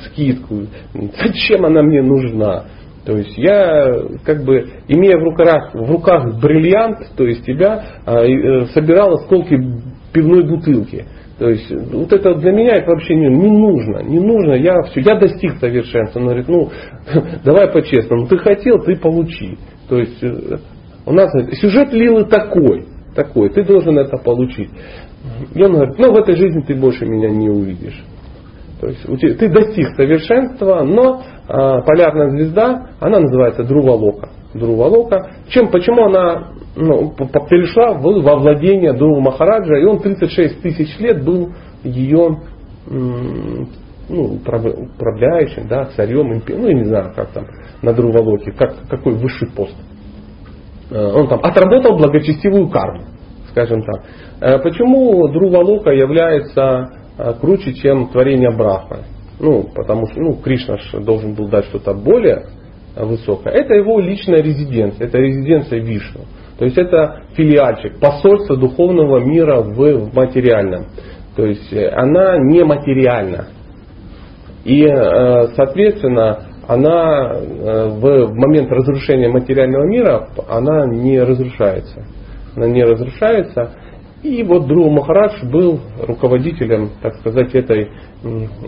скидку. Зачем она мне нужна? То есть я, как бы, имея в руках, в руках бриллиант, то есть тебя, э, собирал осколки пивной бутылки. То есть вот это для меня это вообще не, не нужно, не нужно, я все, я достиг совершенства. Он говорит, ну давай по-честному, ты хотел, ты получи. То есть э, у нас сюжет Лилы такой, такой, ты должен это получить. И он говорит, ну в этой жизни ты больше меня не увидишь. То есть ты достиг совершенства, но а, полярная звезда, она называется Друвалока. Друвалока. Чем, почему она ну, перешла во владение Друва Махараджа, и он 36 тысяч лет был ее ну, управляющим, да, царем, ну, я не знаю, как там на Друвалоке, как, какой высший пост. Э, он там отработал благочестивую карму, скажем так. Э, почему Друвалока является э, круче, чем творение Брахмы? Ну, потому что ну, Кришна должен был дать что-то более высокое. Это его личная резиденция, это резиденция Вишну. То есть это филиальчик, посольство духовного мира в, материальном. То есть э, она не материальна. И, э, соответственно, она э, в момент разрушения материального мира, она не разрушается. Она не разрушается. И вот Дру Махарадж был руководителем, так сказать, этой,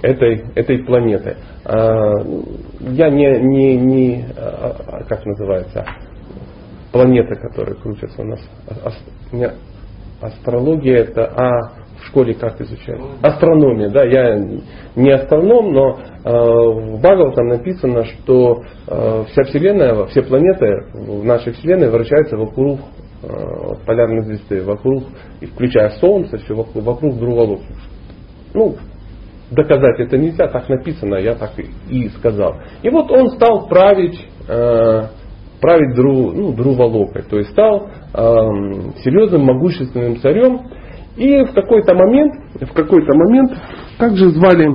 этой, этой планеты. А, я не, не, не, а, как называется, планеты, которые крутятся у нас. Астрология это, а в школе как изучают? Астрономия, да, я не астроном, но в Бхагаватам написано, что вся Вселенная, все планеты в нашей Вселенной вращаются вокруг полярной звезды, вокруг, включая Солнце, все вокруг, вокруг друга Ну, доказать это нельзя, так написано, я так и, и сказал. И вот он стал править э, править Дру, ну, Друвалокой, то есть стал э, серьезным, могущественным царем. И в какой-то момент, в какой-то момент, как же звали,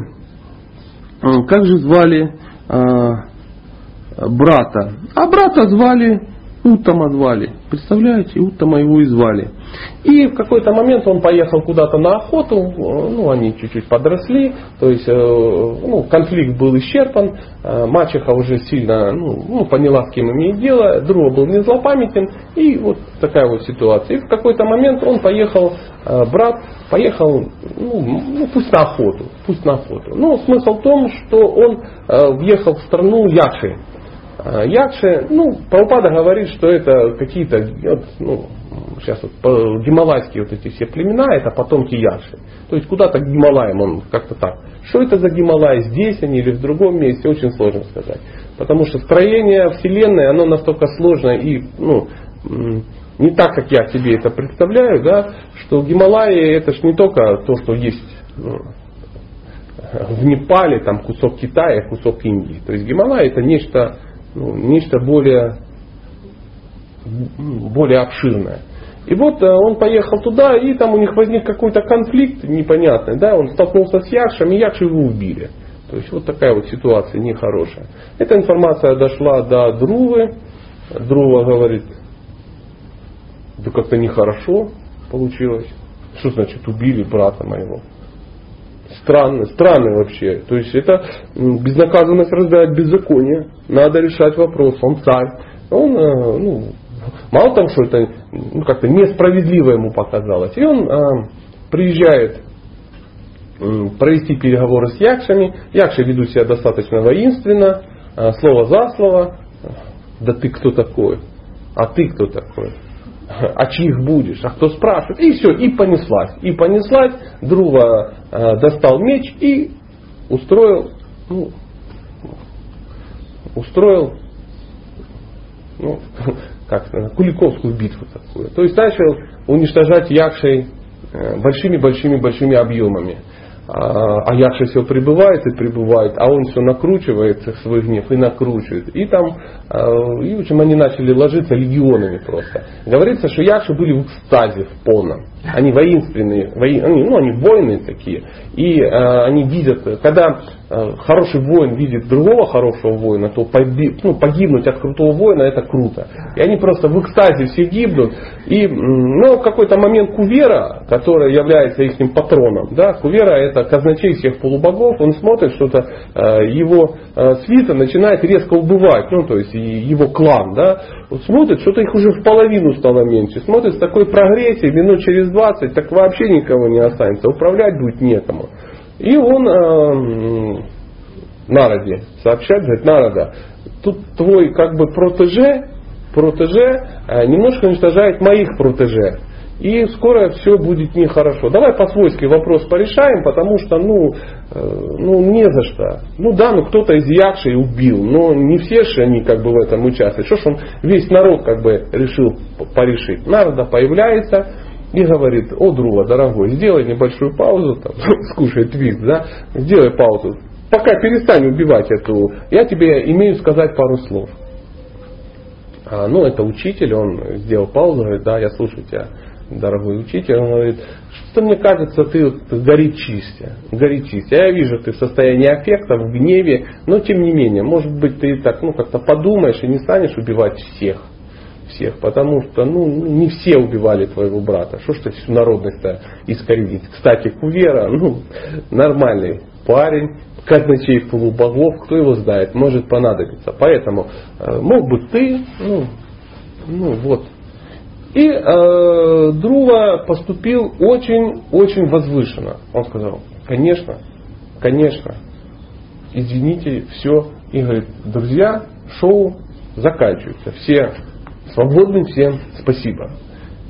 э, как же звали э, брата? А брата звали Уттама звали. Представляете, Уттама его и звали. И в какой-то момент он поехал куда-то на охоту, ну, они чуть-чуть подросли, то есть э, ну, конфликт был исчерпан, э, мачеха уже сильно ну, ну, поняла, с кем имеет дело, друг был не злопамятен, и вот такая вот ситуация. И в какой-то момент он поехал, э, брат поехал, ну, ну пусть на охоту, пусть на охоту. Но смысл в том, что он въехал в страну Якши, а, Якши, ну, Прабхупада говорит, что это какие-то, ну, сейчас вот гималайские вот эти все племена, это потомки Якши. То есть куда-то к Гималаям он как-то так. Что это за Гималай, здесь они или в другом месте, очень сложно сказать. Потому что строение Вселенной, оно настолько сложное и, ну, не так, как я себе это представляю, да, что Гималаи это ж не только то, что есть ну, в Непале, там кусок Китая, кусок Индии. То есть Гималай это нечто ну, нечто более, более обширное. И вот э, он поехал туда, и там у них возник какой-то конфликт непонятный. Да? Он столкнулся с Якшем, и Якши его убили. То есть вот такая вот ситуация нехорошая. Эта информация дошла до Друвы. Друва говорит, да как-то нехорошо получилось. Что значит убили брата моего? Странно, странно вообще. То есть это безнаказанность рождает беззаконие. Надо решать вопрос. Он царь. Он, э, ну, мало того, что это ну, как-то несправедливо ему показалось. И он а, приезжает провести переговоры с якшами. Якши ведут себя достаточно воинственно, а, слово за слово. Да ты кто такой? А ты кто такой? А чьих будешь, а кто спрашивает. И все, и понеслась. И понеслась, Друва э, достал меч и устроил, ну, устроил, ну, как сказать, Куликовскую битву такую. То есть начал уничтожать Якшей большими-большими-большими объемами. А, а Якша все прибывает и прибывает, а он все накручивает свой гнев и накручивает. И там, а, и в общем, они начали ложиться легионами просто. Говорится, что Якши были в экстазе в полном. Они воинственные, воин, они, ну они воины такие. И э, они видят, когда хороший воин видит другого хорошего воина, то поби, ну, погибнуть от крутого воина это круто. И они просто в экстазе все гибнут. И ну, в какой-то момент Кувера, который является их патроном, да, Кувера это казначей всех полубогов, он смотрит, что-то э, его э, свита начинает резко убывать, ну то есть его клан, да, смотрит, что-то их уже в половину стало меньше. Смотрит с такой прогрессией, минут через 20, так вообще никого не останется. Управлять будет некому. И он э, Народе сообщает, говорит, Народа, тут твой как бы протеже, протеже э, немножко уничтожает моих протеже. И скоро все будет нехорошо. Давай по-свойски вопрос порешаем, потому что ну, э, ну не за что. Ну да, ну кто-то из Якши убил, но не все же они как бы в этом участвуют. Что ж он весь народ как бы решил порешить. Народа появляется, и говорит, о, Друга, дорогой, сделай небольшую паузу, там, скушай твист, да, сделай паузу. Пока перестань убивать эту, я тебе имею сказать пару слов. А, ну, это учитель, он сделал паузу, говорит, да, я слушаю тебя, дорогой учитель. Он говорит, что мне кажется, ты, горит чисти. Я вижу, ты в состоянии аффекта, в гневе, но тем не менее, может быть, ты так, ну, как-то подумаешь и не станешь убивать всех всех, потому что ну, не все убивали твоего брата. Что ж ты всю народность-то искоренить? Кстати, Кувера, ну, нормальный парень, казначей полубогов, кто его знает, может понадобиться. Поэтому э, мог бы ты, ну, ну вот. И э, Друва поступил очень-очень возвышенно. Он сказал, конечно, конечно, извините, все. И говорит, друзья, шоу заканчивается. Все свободны, всем спасибо.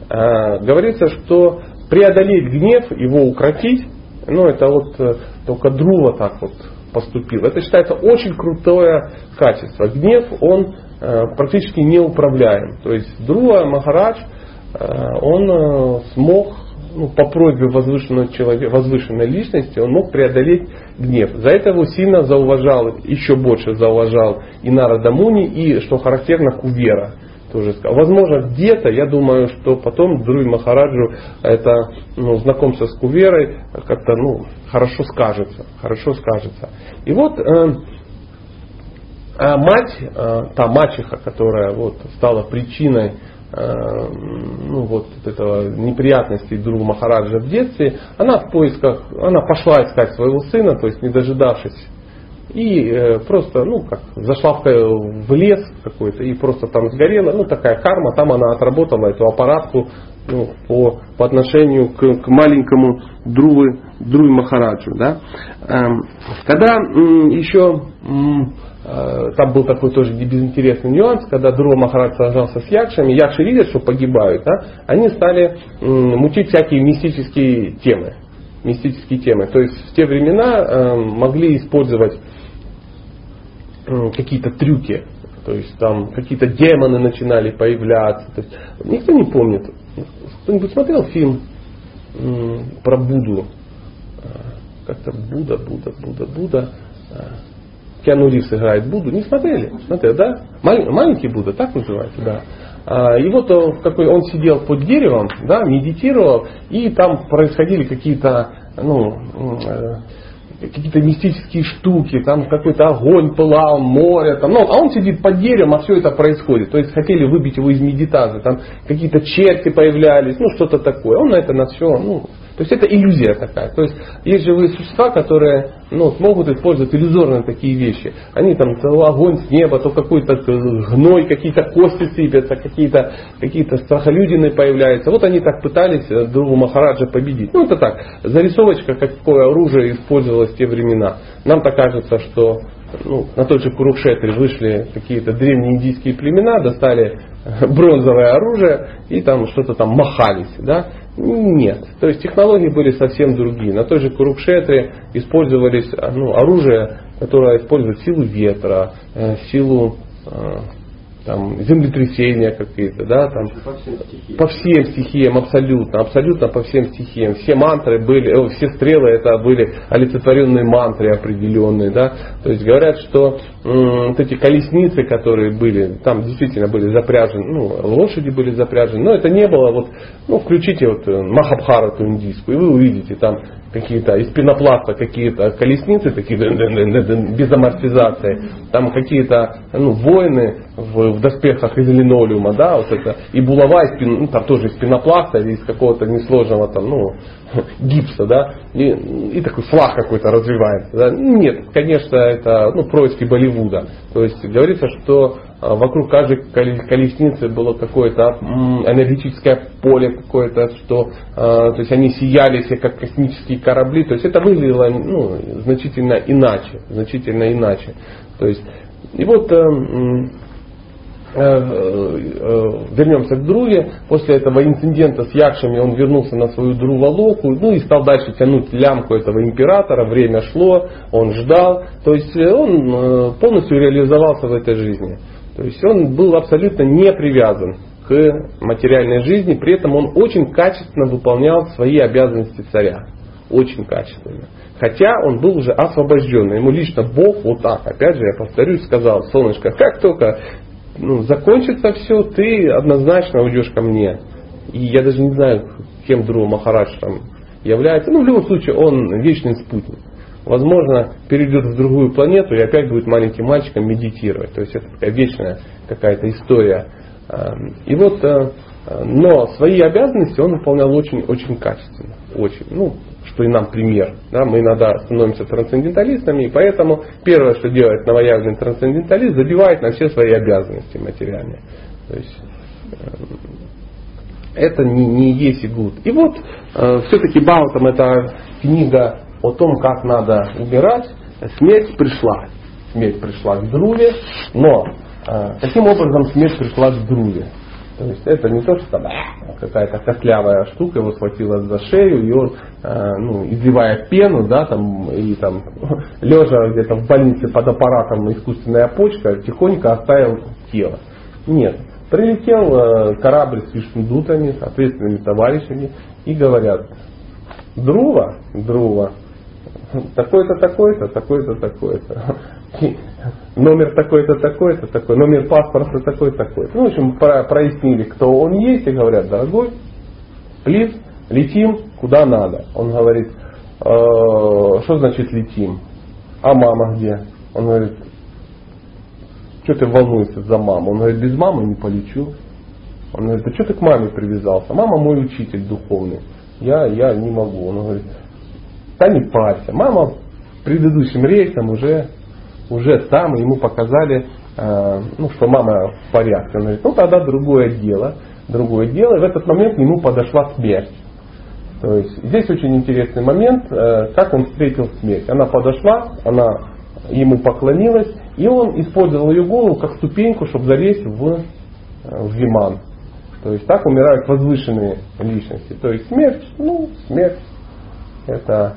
Э, говорится, что преодолеть гнев, его укротить, ну это вот э, только Друва так вот поступил. Это считается очень крутое качество. Гнев, он э, практически неуправляем. То есть Друва Махарадж, э, он э, смог ну, по просьбе возвышенного человека, возвышенной личности, он мог преодолеть гнев. За это его сильно зауважал, еще больше зауважал и Нарада Муни, и, что характерно, Кувера тоже сказал. Возможно, где-то, я думаю, что потом Друй Махараджу это ну, знакомство с Куверой как-то ну, хорошо скажется. Хорошо скажется. И вот э, э, мать, э, та мачеха, которая вот, стала причиной э, ну, вот этого неприятностей Друга Махараджа в детстве, она в поисках, она пошла искать своего сына, то есть не дожидавшись и э, просто, ну, как, зашла в, в лес какой-то и просто там сгорела, ну, такая карма, там она отработала эту аппаратку ну, по, по отношению к, к маленькому Друвы, Друве Махараджу, да. Эм, когда еще э, там был такой тоже безинтересный нюанс, когда Друва Махарадж сражался с Якшами, Якши видят, что погибают, да, они стали м, мутить всякие мистические темы мистические темы. То есть в те времена э, могли использовать какие-то трюки. То есть там какие-то демоны начинали появляться. То есть, никто не помнит. Кто-нибудь смотрел фильм про Будду? А, как-то Будда, Будда, Будда, Будда. Киану Ривз играет Будду. Не смотрели? Смотрели, да? Маленький Будда, так называется, да. А, и вот он, какой, он сидел под деревом, да, медитировал, и там происходили какие-то ну, э, какие-то мистические штуки, там какой-то огонь пылал, море, там, ну, а он сидит под деревом, а все это происходит. То есть хотели выбить его из медитации, там какие-то черти появлялись, ну что-то такое. Он на это на все, ну, то есть это иллюзия такая. То есть есть живые существа, которые ну, могут использовать иллюзорные такие вещи. Они там то огонь с неба, то какой-то гной, какие-то кости сыпятся, какие-то какие страхолюдины появляются. Вот они так пытались э, другу Махараджа победить. Ну это так, зарисовочка, какое оружие использовалось в те времена. Нам так кажется, что ну, на тот же Курукшетре вышли какие-то древние индийские племена, достали бронзовое оружие и там что-то там махались. Да? Нет. То есть технологии были совсем другие. На той же Курукшетре использовались ну, оружие, которое использует силу ветра, э, силу э, там, землетрясения какие-то, да, там, по всем, по всем стихиям абсолютно, абсолютно по всем стихиям. Все мантры были, э, все стрелы это были олицетворенные мантры определенные, да. То есть говорят, что м, вот эти колесницы, которые были, там действительно были запряжены, ну, лошади были запряжены, но это не было вот, ну, включите вот э, Махабхарату индийскую, и вы увидите там какие-то из пенопласта какие-то колесницы такие без амортизации, там какие-то ну, воины в, в доспехах из линолеума, да, вот это, и булава из, ну, там тоже из пенопласта или из какого-то несложного там, ну, гипса, да, и, и такой флаг какой-то развивается. Да. Нет, конечно, это ну, происки Болливуда. То есть говорится, что вокруг каждой колесницы было какое-то энергетическое поле какое-то, что а, то есть они сияли все как космические корабли. То есть это выглядело ну, значительно иначе, значительно иначе. То есть и вот э, Э, э, вернемся к Друве. После этого инцидента с Якшами он вернулся на свою Друвалоку, ну и стал дальше тянуть лямку этого императора. Время шло, он ждал. То есть он полностью реализовался в этой жизни. То есть он был абсолютно не привязан к материальной жизни, при этом он очень качественно выполнял свои обязанности царя. Очень качественно. Хотя он был уже освобожденный. Ему лично Бог вот так, опять же, я повторюсь, сказал, солнышко, как только ну, закончится все, ты однозначно уйдешь ко мне. И я даже не знаю, кем Друва Махарадж там является. Ну, в любом случае, он вечный спутник. Возможно, перейдет в другую планету и опять будет маленьким мальчиком медитировать. То есть это такая вечная какая-то история. И вот э, Но свои обязанности он выполнял очень, очень качественно. Очень. Ну, что и нам пример. Да, мы иногда становимся трансценденталистами, и поэтому первое, что делает новоявленный трансценденталист, забивает на все свои обязанности материальные. То есть э, это не, не есть и гуд. И вот э, все-таки Баутам это книга о том, как надо умирать. Смерть пришла. Смерть пришла к Друве, но э, каким образом смерть пришла к Друве? То есть это не то, что какая-то костлявая штука его схватила за шею, и он, э, ну, изливая пену, да, там, и там, лежа где-то в больнице под аппаратом искусственная почка, тихонько оставил тело. Нет. Прилетел э, корабль с вишнудутами, с ответственными товарищами, и говорят, Друва, Друва, такой-то, такой-то, такой-то, такой-то номер такой-то, такой-то, такой, номер паспорта такой-то, такой. Ну, в общем, про, прояснили, кто он есть, и говорят, дорогой, плиз, летим куда надо. Он говорит, э, что значит летим? А мама где? Он говорит, что ты волнуешься за маму? Он говорит, без мамы не полечу. Он говорит, а что ты к маме привязался? Мама мой учитель духовный. Я, я не могу. Он говорит, да не парься. Мама предыдущим рейсом уже уже там ему показали, э, ну, что мама в порядке. Он говорит, ну тогда другое дело, другое дело. И в этот момент ему подошла смерть. То есть здесь очень интересный момент, э, как он встретил смерть. Она подошла, она ему поклонилась, и он использовал ее голову как ступеньку, чтобы залезть в, э, в виман. То есть так умирают возвышенные личности. То есть смерть, ну, смерть это,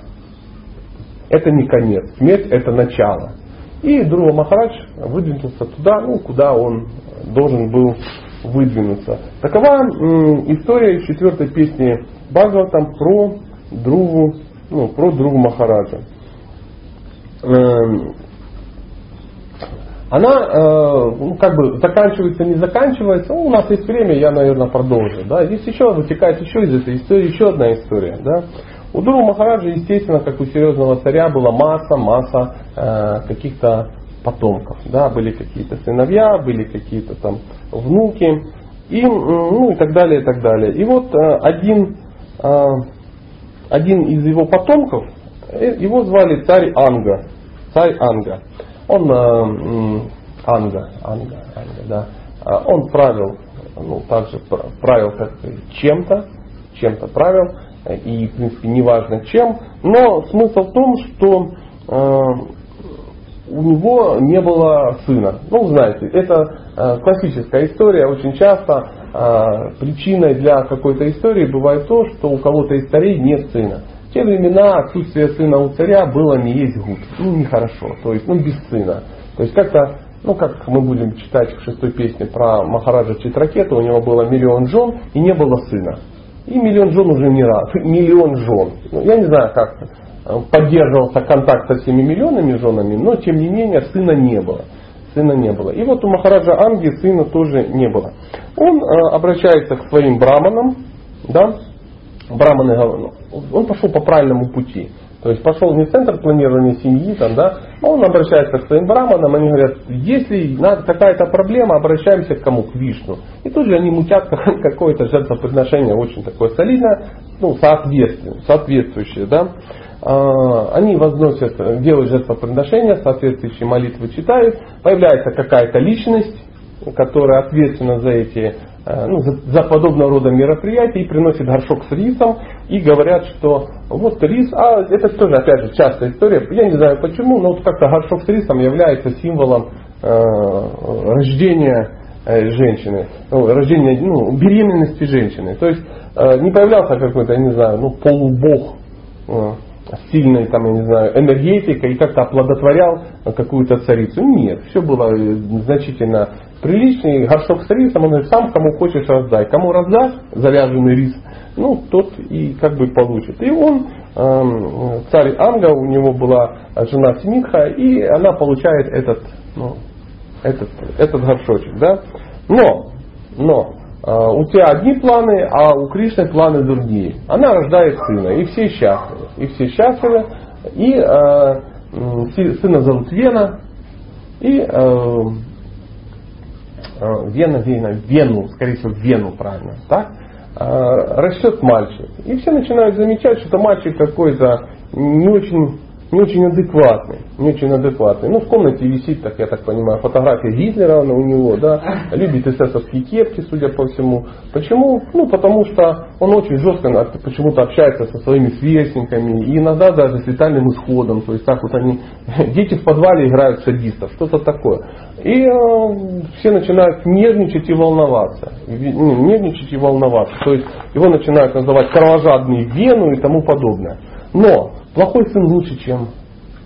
это не конец. Смерть это начало. И Друва Махарадж выдвинулся туда, ну, куда он должен был выдвинуться. Такова история четвертой песни Бхагаватам про Друву, ну, про Друву Махараджа. Эм, она э, ну, как бы заканчивается, не заканчивается. Ну, у нас есть время, я, наверное, продолжу. Да. Здесь еще вытекает еще из этой истории еще одна история. Да. У Дуру Махараджа, естественно, как у серьезного царя, была масса, масса э, каких-то потомков. Да, были какие-то сыновья, были какие-то там внуки, и, ну, и так далее, и так далее. И вот э, один, э, один из его потомков, э, его звали царь Анга. Царь Анга. Он э, Анга, Анга, Анга, да. А он правил, ну, также правил как чем-то, чем-то правил и, в принципе, неважно чем. Но смысл в том, что э, у него не было сына. Ну, знаете, это э, классическая история. Очень часто э, причиной для какой-то истории бывает то, что у кого-то из царей нет сына. В те времена отсутствие сына у царя было не есть гуд. Ну, нехорошо. То есть, ну, без сына. То есть, как-то ну, как мы будем читать в шестой песне про Махараджа Читракета, у него было миллион жен и не было сына. И миллион жен уже не раз. Миллион жен. Ну, я не знаю, как поддерживался контакт со всеми миллионами женами, но тем не менее сына не было. Сына не было. И вот у Махараджа Анги сына тоже не было. Он э, обращается к своим браманам, да, браманы, ну, он пошел по правильному пути. То есть пошел не центр планирования семьи, там, да, а он обращается к своим браманам, они говорят, если какая-то проблема, обращаемся к кому? К Вишну. И тут же они мутят какое-то жертвоприношение очень такое солидное, ну, соответствующее, да. А, они возносят, делают жертвоприношение, соответствующие молитвы читают, появляется какая-то личность, которая ответственна за эти ну, за, за подобного рода мероприятия и приносит горшок с рисом и говорят, что вот рис, а это тоже опять же частая история, я не знаю почему, но вот как-то горшок с рисом является символом э, рождения э, женщины, ну, рождения, ну, беременности женщины. То есть э, не появлялся какой-то, я не знаю, ну, полубог э, сильной там, я не знаю, энергетикой и как-то оплодотворял какую-то царицу. Нет, все было э, значительно приличный горшок с рисом, он сам кому хочешь раздай. Кому раздашь завяженный рис, ну, тот и как бы получит. И он, эм, царь Анга, у него была жена Симитха, и она получает этот, ну, этот, этот горшочек. Да? Но, но, э, у тебя одни планы, а у Кришны планы другие. Она рождает сына, и все счастливы. И все счастливы. И э, сына зовут Вена. И э, вена, вена, вену, скорее всего, вену, правильно, так? Э, растет мальчик. И все начинают замечать, что мальчик какой-то не очень не очень адекватный, не очень адекватный. Ну, в комнате висит, так я так понимаю, фотография Гитлера у него, да, любит эсэсовские кепки, судя по всему. Почему? Ну, потому что он очень жестко почему-то общается со своими сверстниками, и иногда даже с летальным исходом, то есть так вот они, дети в подвале играют садистов, что-то такое. И э, все начинают нервничать и волноваться. Нервничать и волноваться. То есть его начинают называть кровожадный вену и тому подобное. Но Плохой сын лучше, чем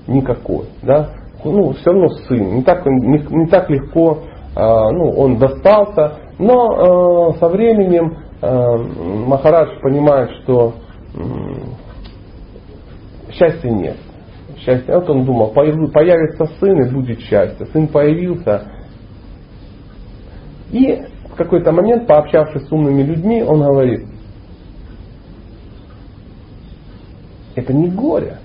никакой. Да? Ну, все равно сын. Не так, не, не так легко э, ну, он достался. Но э, со временем э, Махарадж понимает, что э, счастья нет. Счастья. Вот он думал, появится сын и будет счастье. Сын появился. И в какой-то момент, пообщавшись с умными людьми, он говорит, это не горе.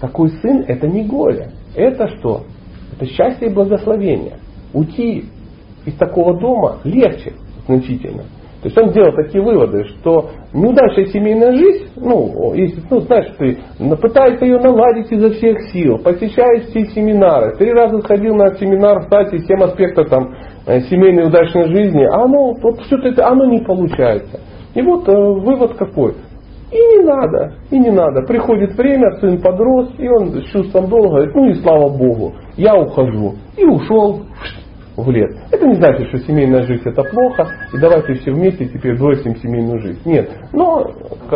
Такой сын это не горе. Это что? Это счастье и благословение. Уйти из такого дома легче значительно. То есть он делал такие выводы, что неудачная семейная жизнь, ну, если, ну, знаешь, ты пытаешься ее наладить изо всех сил, посещаешь все семинары, три раза сходил на семинар, кстати, 7 аспектов там, э, семейной удачной жизни, а оно, вот все это, оно не получается. И вот э, вывод какой? И не надо, и не надо. Приходит время, сын подрос, и он с чувством долга говорит, ну и слава Богу, я ухожу. И ушел в лес. Это не значит, что семейная жизнь это плохо, и давайте все вместе теперь бросим семейную жизнь. Нет. Но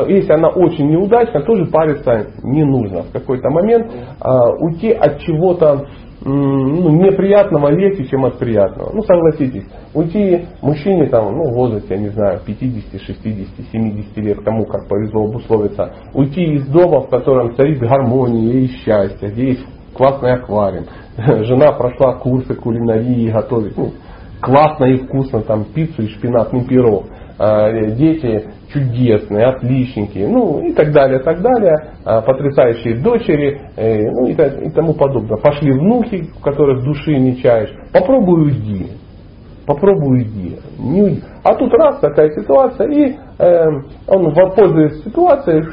если она очень неудачна, тоже париться не нужно. В какой-то момент а, уйти от чего-то ну, неприятного легче, чем от приятного. Ну, согласитесь, уйти мужчине там, ну, в возрасте, я не знаю, 50, 60, 70 лет, кому как повезло обусловиться, уйти из дома, в котором царит гармония и счастье, где есть классный аквариум, жена прошла курсы кулинарии, готовит, ну, классно и вкусно, там, пиццу и шпинатный пирог. А, дети чудесные, отличники, ну и так далее, так далее, а, потрясающие дочери, э, ну и, и тому подобное. Пошли внуки, которых души не чаешь, попробуй уйди, попробуй уйди. Не уйди. А тут раз такая ситуация, и э, он воспользуясь ситуацией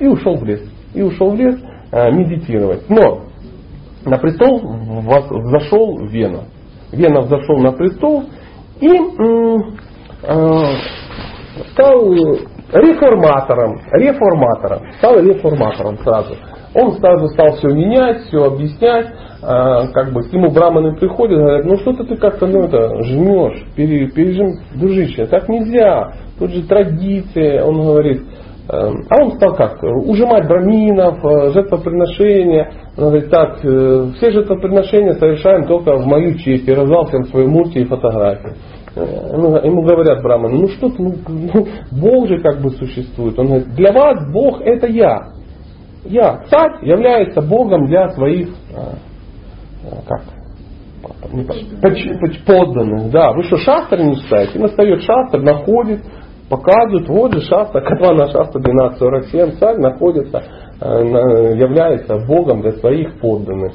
и ушел в лес. И ушел в лес э, медитировать. Но на престол взошел Вена. Вена взошел на престол и Э, стал реформатором, реформатором, стал реформатором сразу. Он сразу стал все менять, все объяснять, э, как бы к нему браманы приходят, говорят, ну что-то ты как-то ну, это, жмешь, пере, пережим, дружище, так нельзя, тут же традиции, он говорит, э, а он стал как? Ужимать браминов, жертвоприношения. Он говорит, так, все жертвоприношения совершаем только в мою честь. И раздал всем свои мурти и фотографии. Ну, ему говорят браманы, ну что ты, ну, ну, Бог же как бы существует. Он говорит, для вас Бог это я. Я, царь, является Богом для своих, как, подданных. Да, вы что, шастр не читаете? Настает шастр, находит, показывает, вот же шастр, Катвана шастр 1247, царь находится, а, является Богом для своих подданных.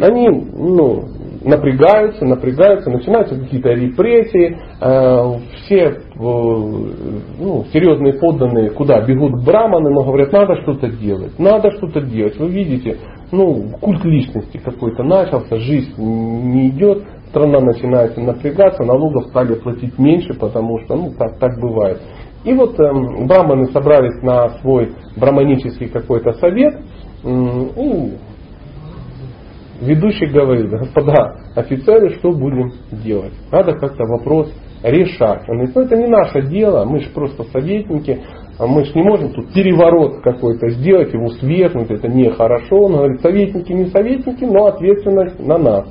Они, ну, напрягаются, напрягаются, начинаются какие-то репрессии, э, все э, ну, серьезные подданные куда? Бегут к браманы, но говорят, надо что-то делать, надо что-то делать. Вы видите, ну, культ личности какой-то начался, жизнь не идет, страна начинает напрягаться, налогов стали платить меньше, потому что, ну, так, так бывает. И вот э, браманы собрались на свой браманический какой-то совет, и ведущий говорит, господа офицеры, что будем делать? Надо как-то вопрос решать. Он говорит, ну это не наше дело, мы же просто советники, а мы же не можем тут переворот какой-то сделать, его свергнуть, это нехорошо. Он говорит, советники не советники, но ответственность на нас.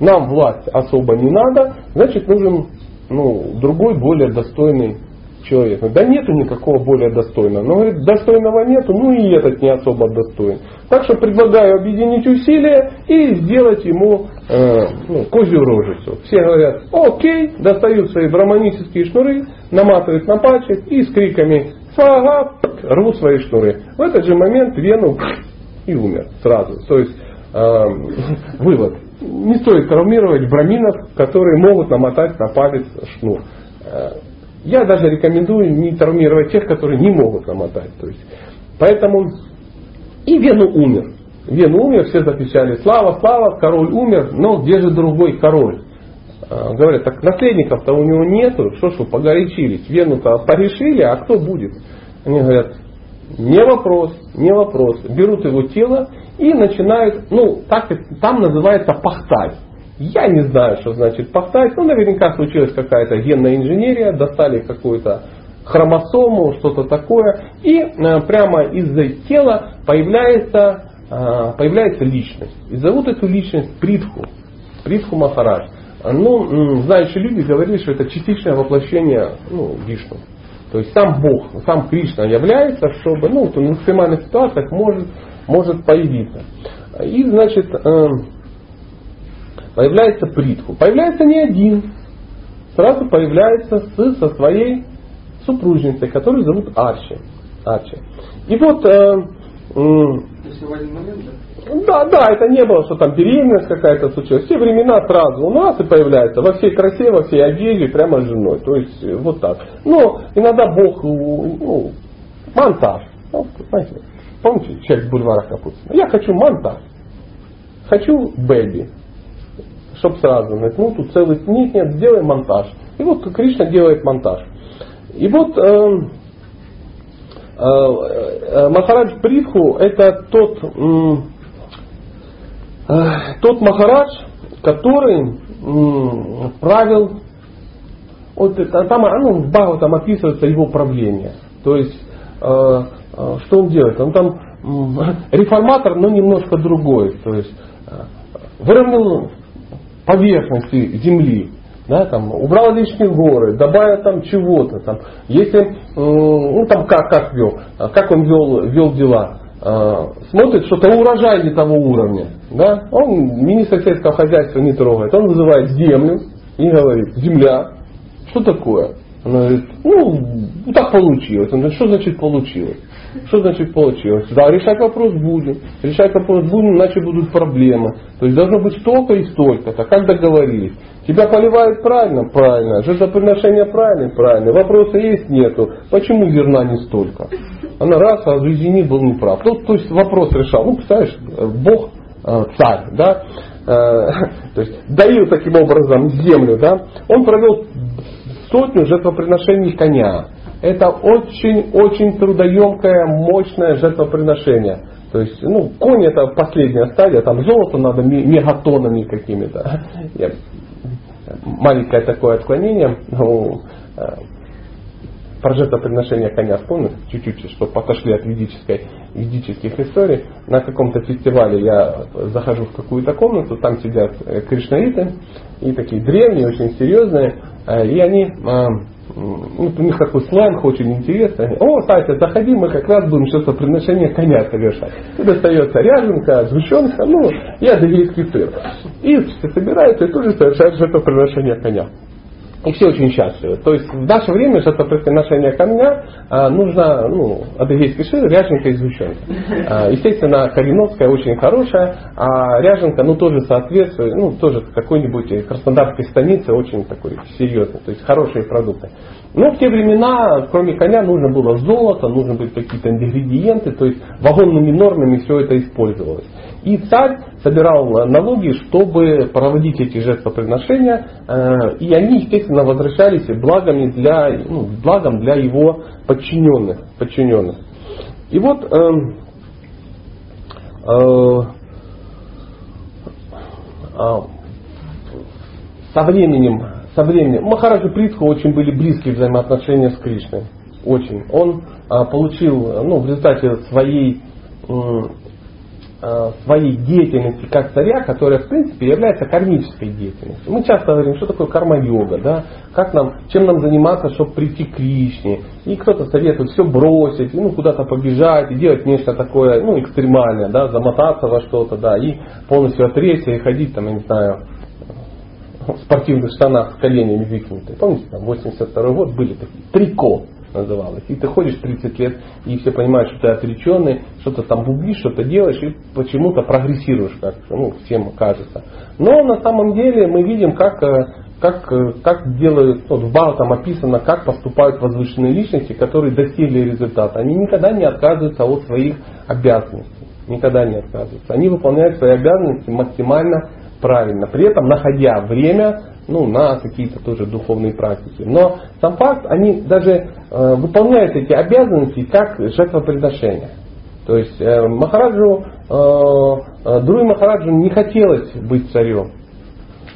Нам власть особо не надо, значит нужен ну, другой, более достойный человек. Да нету никакого более достойного. Но говорит, достойного нету, ну и этот не особо достоин. Так что предлагаю объединить усилия и сделать ему э, ну, козью рожицу. Все говорят, окей, достают свои браманические шнуры, наматывают на пальчик и с криками «Фага!» рвут свои шнуры. В этот же момент Вену и умер сразу. То есть э, вывод. Не стоит травмировать браминов, которые могут намотать на палец шнур. Э, я даже рекомендую не травмировать тех, которые не могут намотать. То есть, поэтому и Вену умер. Вену умер, все закричали, слава, слава, король умер, но где же другой король? А, говорят, так наследников-то у него нету, что что, погорячились, Вену-то порешили, а кто будет? Они говорят, не вопрос, не вопрос. Берут его тело и начинают, ну, так, там называется пахтать. Я не знаю, что значит пахтать, но наверняка случилась какая-то генная инженерия, достали какую-то хромосому, что-то такое, и э, прямо из-за тела появляется, э, появляется личность. И зовут эту личность Притху, Притху Махарадж. Ну, знающие люди говорили, что это частичное воплощение ну, Вишну. То есть сам Бог, сам Кришна является, чтобы ну, в максимальных ситуациях может, может появиться. И, значит, э, появляется Притху. Появляется не один, сразу появляется с, со своей супружницей, которую зовут Арчи. Арчи. И вот... Э, момент, да? Да, это не было, что там беременность какая-то случилась. Все времена сразу у нас и появляется во всей красе, во всей одежде, прямо с женой. То есть э, вот так. Но иногда Бог, ну, монтаж. Ну, знаете, помните, часть бульвара Капуцина? Я хочу монтаж. Хочу бэби. Чтоб сразу, ну тут целый нет, нет, сделай монтаж. И вот Кришна делает монтаж. И вот э, э, э, Махарадж Притху это тот, э, тот Махарадж, который э, правил, вот это, там ну, в Бхагаватам там описывается его правление. То есть, э, э, что он делает? Он там э, реформатор, но немножко другой. То есть, э, выровнял поверхности земли, да, там, убрал лишние горы, добавил там чего-то, там, если, ну там как, как вел, как он вел, вел дела, смотрит, что-то урожай не того уровня, да, он министр сельского хозяйства не трогает, он вызывает землю и говорит, земля, что такое? Она говорит, ну, так получилось. Он говорит, что значит получилось? Что значит получилось? Да, решать вопрос будем. Решать вопрос будем, иначе будут проблемы. То есть должно быть столько и столько-то. Как договорились? Тебя поливают правильно? Правильно. Жертвоприношение правильно? Правильно. Вопроса есть? Нету. Почему зерна не столько? Она раз, а Зузини был неправ. Ну, то есть вопрос решал. Ну, представляешь, Бог э, царь, да, э, то есть даю таким образом землю, да, он провел сотню жертвоприношений коня. Это очень-очень трудоемкое, мощное жертвоприношение. То есть, ну, конь это последняя стадия, там золото надо мегатонами какими-то. Маленькое такое отклонение. Ну, э, про жертвоприношение коня вспомнил чуть-чуть, чтобы отошли от ведической, ведических историй. На каком-то фестивале я захожу в какую-то комнату, там сидят э, кришнаиты, и такие древние, очень серьезные, э, и они ну, у них такой сленг очень интересный. О, Сася, заходи, мы как раз будем что-то приношение коня совершать. И достается ряженка, сгущенка, ну, адыгейский сыр. И все собираются и тоже совершают что-то приношение коня. И все очень счастливы. То есть в наше время жертвоприношение камня а, нужно ну, адыгейский шир, ряженка и. А, естественно, кореновская очень хорошая, а ряженка ну, тоже соответствует, ну, тоже какой-нибудь краснодарской станице очень такой серьезный, то есть хорошие продукты. Но в те времена, кроме коня, нужно было золото, нужны были какие-то ингредиенты, то есть вагонными нормами все это использовалось. И царь собирал налоги, чтобы проводить эти жертвоприношения, э, и они, естественно, возвращались благами для, ну, благом для его подчиненных. подчиненных. И вот э, э, э, со временем, со временем Махараджа Притху очень были близкие взаимоотношения с Кришной. Очень. Он э, получил ну, в результате своей своей деятельности как царя, которая в принципе является кармической деятельностью. Мы часто говорим, что такое карма-йога, да? как нам, чем нам заниматься, чтобы прийти к Кришне. И кто-то советует все бросить, ну, куда-то побежать, и делать нечто такое ну, экстремальное, да? замотаться во что-то, да, и полностью отречься и ходить, там, я не знаю, в спортивных штанах с коленями выкинутые. Помните, там, 82 год были такие, трико. Называлось. И ты ходишь 30 лет, и все понимают, что ты отреченный, что-то там бубнишь, что-то делаешь, и почему-то прогрессируешь, как ну, всем кажется. Но на самом деле мы видим, как э, как, э, как делают, вот в Бао там описано, как поступают возвышенные личности, которые достигли результата. Они никогда не отказываются от своих обязанностей. Никогда не отказываются. Они выполняют свои обязанности максимально правильно, при этом находя время ну, на какие-то тоже духовные практики. Но сам факт, они даже э, выполняют эти обязанности как жертвоприношение. То есть э, Махараджу, э, э, Друи Махараджу не хотелось быть царем.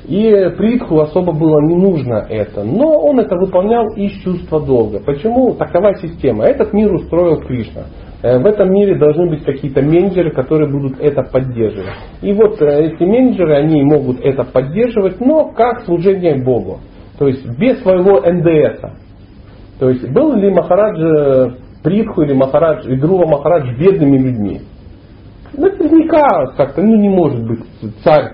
И Притху особо было не нужно это. Но он это выполнял из чувства долга. Почему? Такова система. Этот мир устроил Кришна. Э, в этом мире должны быть какие-то менеджеры, которые будут это поддерживать. И вот э, эти менеджеры, они могут это поддерживать, но как служение Богу. То есть без своего НДС. То есть был ли Махарадж э, Притху или Махарадж, и Друва Махарадж бедными людьми? Наверняка как-то ну, не может быть царь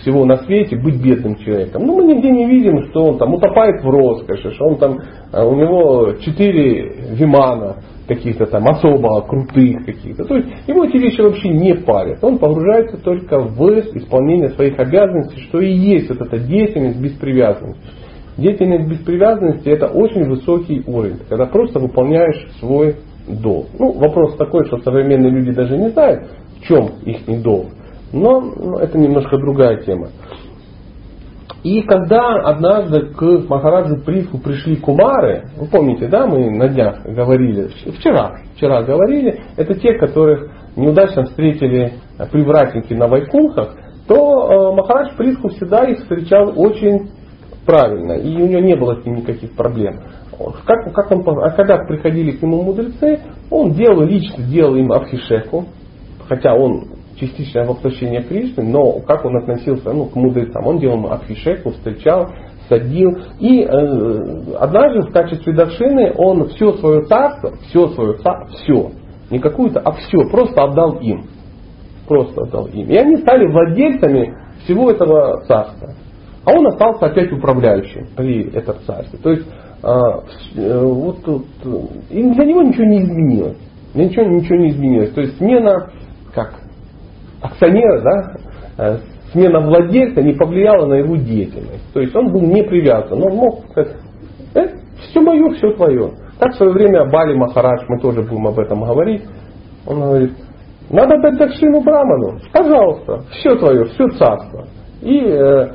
всего на свете быть бедным человеком. Ну, мы нигде не видим, что он там утопает в роскоши, что он там, у него четыре вимана каких-то там особо крутых каких-то. То есть его эти вещи вообще не парят. Он погружается только в исполнение своих обязанностей, что и есть вот эта деятельность без привязанности. Деятельность без привязанности это очень высокий уровень, когда просто выполняешь свой долг. Ну, вопрос такой, что современные люди даже не знают, в чем их долг. Но ну, это немножко другая тема. И когда однажды к Махараджу Прифу пришли кумары, вы помните, да, мы на днях говорили, вчера, вчера говорили, это те, которых неудачно встретили привратники на Вайкунхах, то э, Махарадж Прифу всегда их встречал очень правильно, и у него не было с ним никаких проблем. Как, как он, а когда приходили к нему мудрецы, он делал, лично делал им абхишеку, хотя он частичное воплощение Кришны, но как он относился ну, к мудрецам. Он делал абхишеку, встречал, садил. И э, однажды в качестве даршины он все свое царство, все свое царство, все, не какую-то, а все, просто отдал им. Просто отдал им. И они стали владельцами всего этого царства. А он остался опять управляющим при этом царстве. То есть а, э, вот тут, и для него ничего не изменилось. Ничего, ничего не изменилось. То есть смена, как акционера, да, э, смена владельца не повлияла на его деятельность. То есть он был не привязан. Он мог сказать, э, все мое, все твое. Так в свое время Бали Махарадж, мы тоже будем об этом говорить, он говорит, надо дать Дакшину Браману, пожалуйста, все твое, все царство. И э,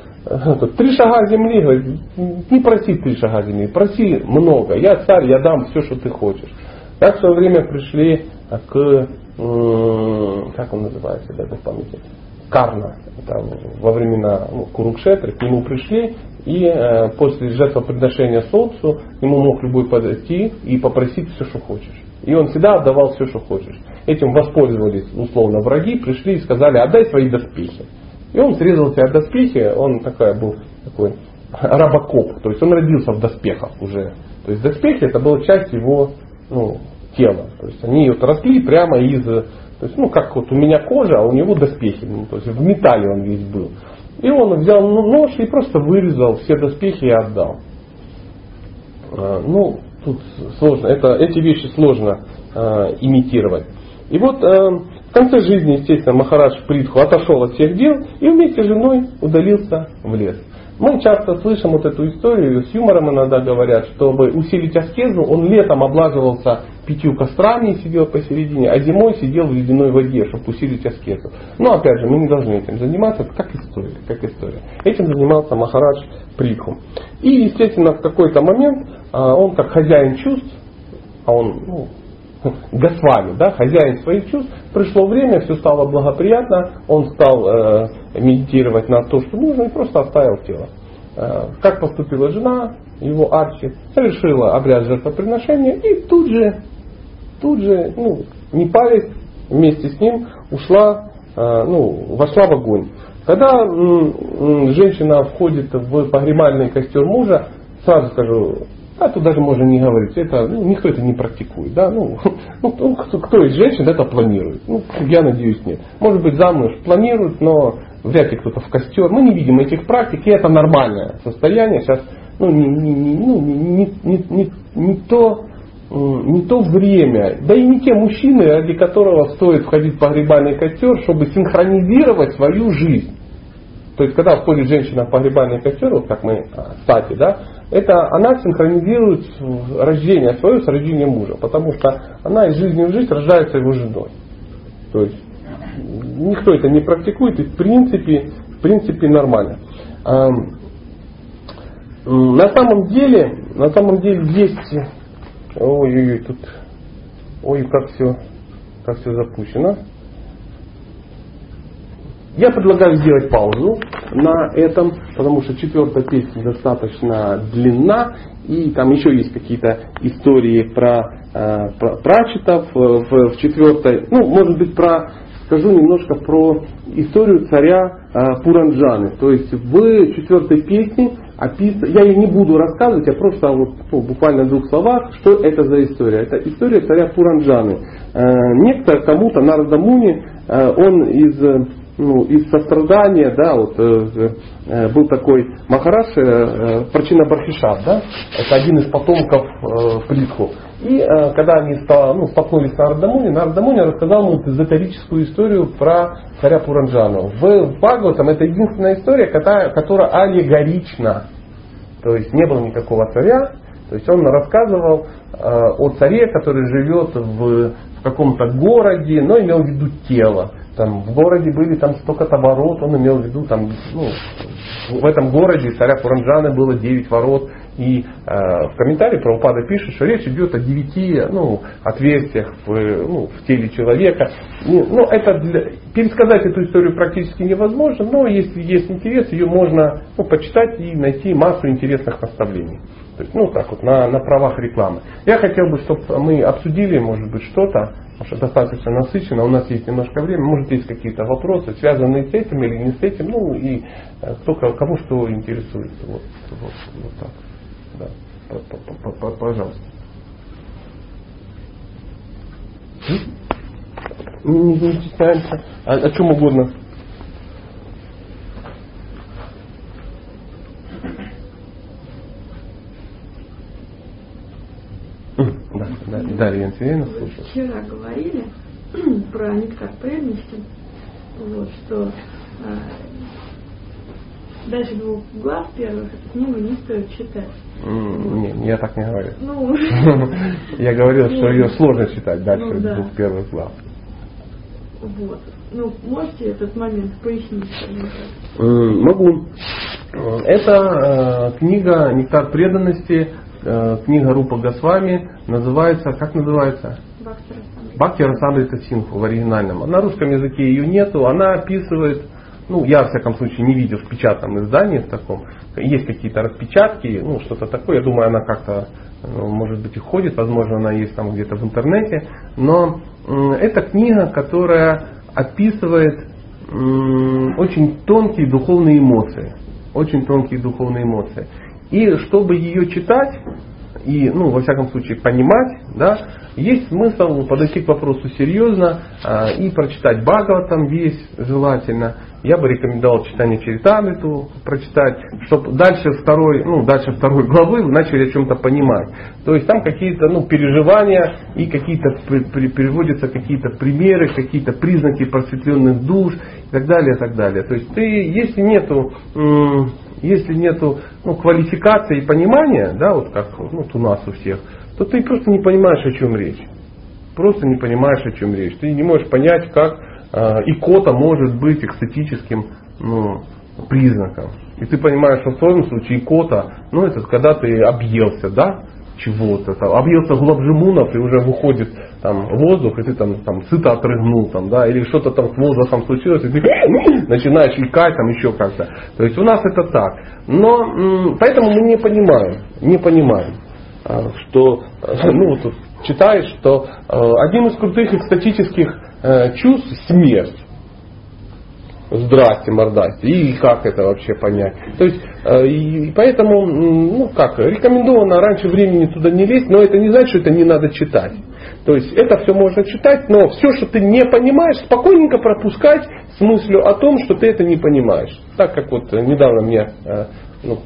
три шага земли, говорит, не проси три шага земли, проси много. Я царь, я дам все, что ты хочешь. Так в свое время пришли к как он называется, даже в памяти, Карна, это во времена ну, Курукшетры, к нему пришли, и э, после жертвоприношения Солнцу ему мог любой подойти и попросить все, что хочешь. И он всегда отдавал все, что хочешь. Этим воспользовались условно враги, пришли и сказали, отдай свои доспехи. И он срезал себе доспехи, он такой был такой рабокоп, то есть он родился в доспехах уже. То есть доспехи это была часть его ну, тела. То есть они вот росли прямо из, то есть, ну как вот у меня кожа, а у него доспехи, ну, то есть в металле он весь был. И он взял нож и просто вырезал все доспехи и отдал. А, ну, тут сложно, это, эти вещи сложно э, имитировать. И вот э, в конце жизни, естественно, Махарадж Притху отошел от всех дел и вместе с женой удалился в лес. Мы часто слышим вот эту историю, с юмором иногда говорят, чтобы усилить аскезу, он летом облаживался пятью кострами и сидел посередине, а зимой сидел в ледяной воде, чтобы усилить аскезу. Но опять же, мы не должны этим заниматься, это как история, как история. Этим занимался Махарадж Притху. И, естественно, в какой-то момент а, он как хозяин чувств, а он ну, Госвами, да, хозяин своих чувств, пришло время, все стало благоприятно, он стал э, медитировать на то, что нужно, и просто оставил тело. Э, как поступила жена, его Арчи, совершила обряд жертвоприношения и тут же, тут же, ну, не палец, вместе с ним ушла, э, ну, вошла в огонь. Когда м, женщина входит в погребальный костер мужа, сразу скажу, а тут даже можно не говорить, это, ну, никто это не практикует. Да? Ну, ну, кто, кто из женщин это планирует? Ну, я надеюсь, нет. Может быть, замуж планируют, но вряд ли кто-то в костер. Мы не видим этих практик, и это нормальное состояние. Сейчас ну, не, не, не, ну, не, не, не, не то, не то время, да и не те мужчины, ради которого стоит входить в погребальный костер, чтобы синхронизировать свою жизнь. То есть, когда входит женщина в погребальный костер, вот как мы, а, кстати, да, это она синхронизирует рождение свое с рождением мужа, потому что она из жизни в жизнь рождается его женой. То есть никто это не практикует и в принципе, в принципе нормально. На самом деле, на самом деле есть, ой-ой-ой, тут, ой, как все, как все запущено. Я предлагаю сделать паузу на этом, потому что четвертая песня достаточно длинна, и там еще есть какие-то истории про, э, про прачетов э, в, в четвертой, ну, может быть, про скажу немножко про историю царя э, Пуранджаны. То есть в четвертой песне описано, я ее не буду рассказывать, я просто вот, ну, буквально в двух словах, что это за история. Это история царя Пуранджаны. Э, некто кому-то, Нарадамуни, э, он из ну, из сострадания, да, вот э, э, был такой Махараш, э, э, Прачина Бархишат, да, это один из потомков э, Притху. И э, когда они стал, ну, столкнулись с Нардамуни, Нардамуни рассказал ему эзотерическую историю про царя Пуранджану. В Бхагаватам это единственная история, которая, которая аллегорична. То есть не было никакого царя, то есть он рассказывал э, о царе, который живет в, в каком-то городе, но имел в виду тело там в городе были там столько-то ворот, он имел в виду там, ну, в этом городе царя Пуранджаны было 9 ворот. И э, в комментарии Прабхупада пишет, что речь идет о девяти ну, отверстиях в, ну, в теле человека. Ну, это для, пересказать эту историю практически невозможно, но если есть интерес, ее можно ну, почитать и найти массу интересных наставлений. То есть, ну так вот, на, на правах рекламы. Я хотел бы, чтобы мы обсудили, может быть, что-то, потому что достаточно насыщенно, у нас есть немножко времени, может есть какие-то вопросы, связанные с этим или не с этим, ну и э, кто кому что интересуется. Вот, вот, вот так. Да. Пожалуйста. Не, не, не. О, о чем угодно. Да, да, Дарья Антиевна слушаю. Вчера говорили про нектар преданности, вот, что а, дальше двух глав первых эту книгу не стоит читать. Нет, я так не говорю. Ну, я говорил, что ее сложно читать дальше ну, да. двух первых глав. Вот. Ну, можете этот момент пояснить? Могу. Это э, книга «Нектар преданности», э, книга Рупа Госвами, называется, как называется? Бхакти Расамрита Синху в оригинальном. На русском языке ее нету, она описывает ну, я, во всяком случае, не видел в печатном издании в таком. Есть какие-то распечатки, ну, что-то такое. Я думаю, она как-то, ну, может быть, и ходит. Возможно, она есть там где-то в интернете. Но это книга, которая описывает очень тонкие духовные эмоции. Очень тонкие духовные эмоции. И чтобы ее читать, и, ну, во всяком случае, понимать, да, есть смысл подойти к вопросу серьезно а, и прочитать Бхагаватам весь желательно. Я бы рекомендовал читание Чаритамриту прочитать, чтобы дальше второй, ну, дальше второй главы вы начали о чем-то понимать. То есть там какие-то ну, переживания и какие-то переводятся какие-то примеры, какие-то признаки просветленных душ и так далее, и так далее. То есть ты, если нету если нету ну, квалификации и понимания, да, вот как ну, вот у нас у всех, то ты просто не понимаешь, о чем речь. Просто не понимаешь, о чем речь. Ты не можешь понять, как э, икота может быть эстетическим ну, признаком. И ты понимаешь, что в твоем случае икота, ну это когда ты объелся, да, чего-то, там, объелся глобжимунов и уже выходит там воздух, и ты там, там сыто отрыгнул, там, да, или что-то там с воздухом случилось, и ты начинаешь икать там еще как-то. То есть у нас это так. Но поэтому мы не понимаем, не понимаем, а, что, ну, вот читаешь, что э, один из крутых экстатических э, чувств смерть. Здрасте, мордасте. И как это вообще понять? То есть, э, и поэтому, ну как, рекомендовано раньше времени туда не лезть, но это не значит, что это не надо читать. То есть это все можно читать, но все, что ты не понимаешь, спокойненько пропускать с мыслью о том, что ты это не понимаешь. Так как вот недавно мне ну,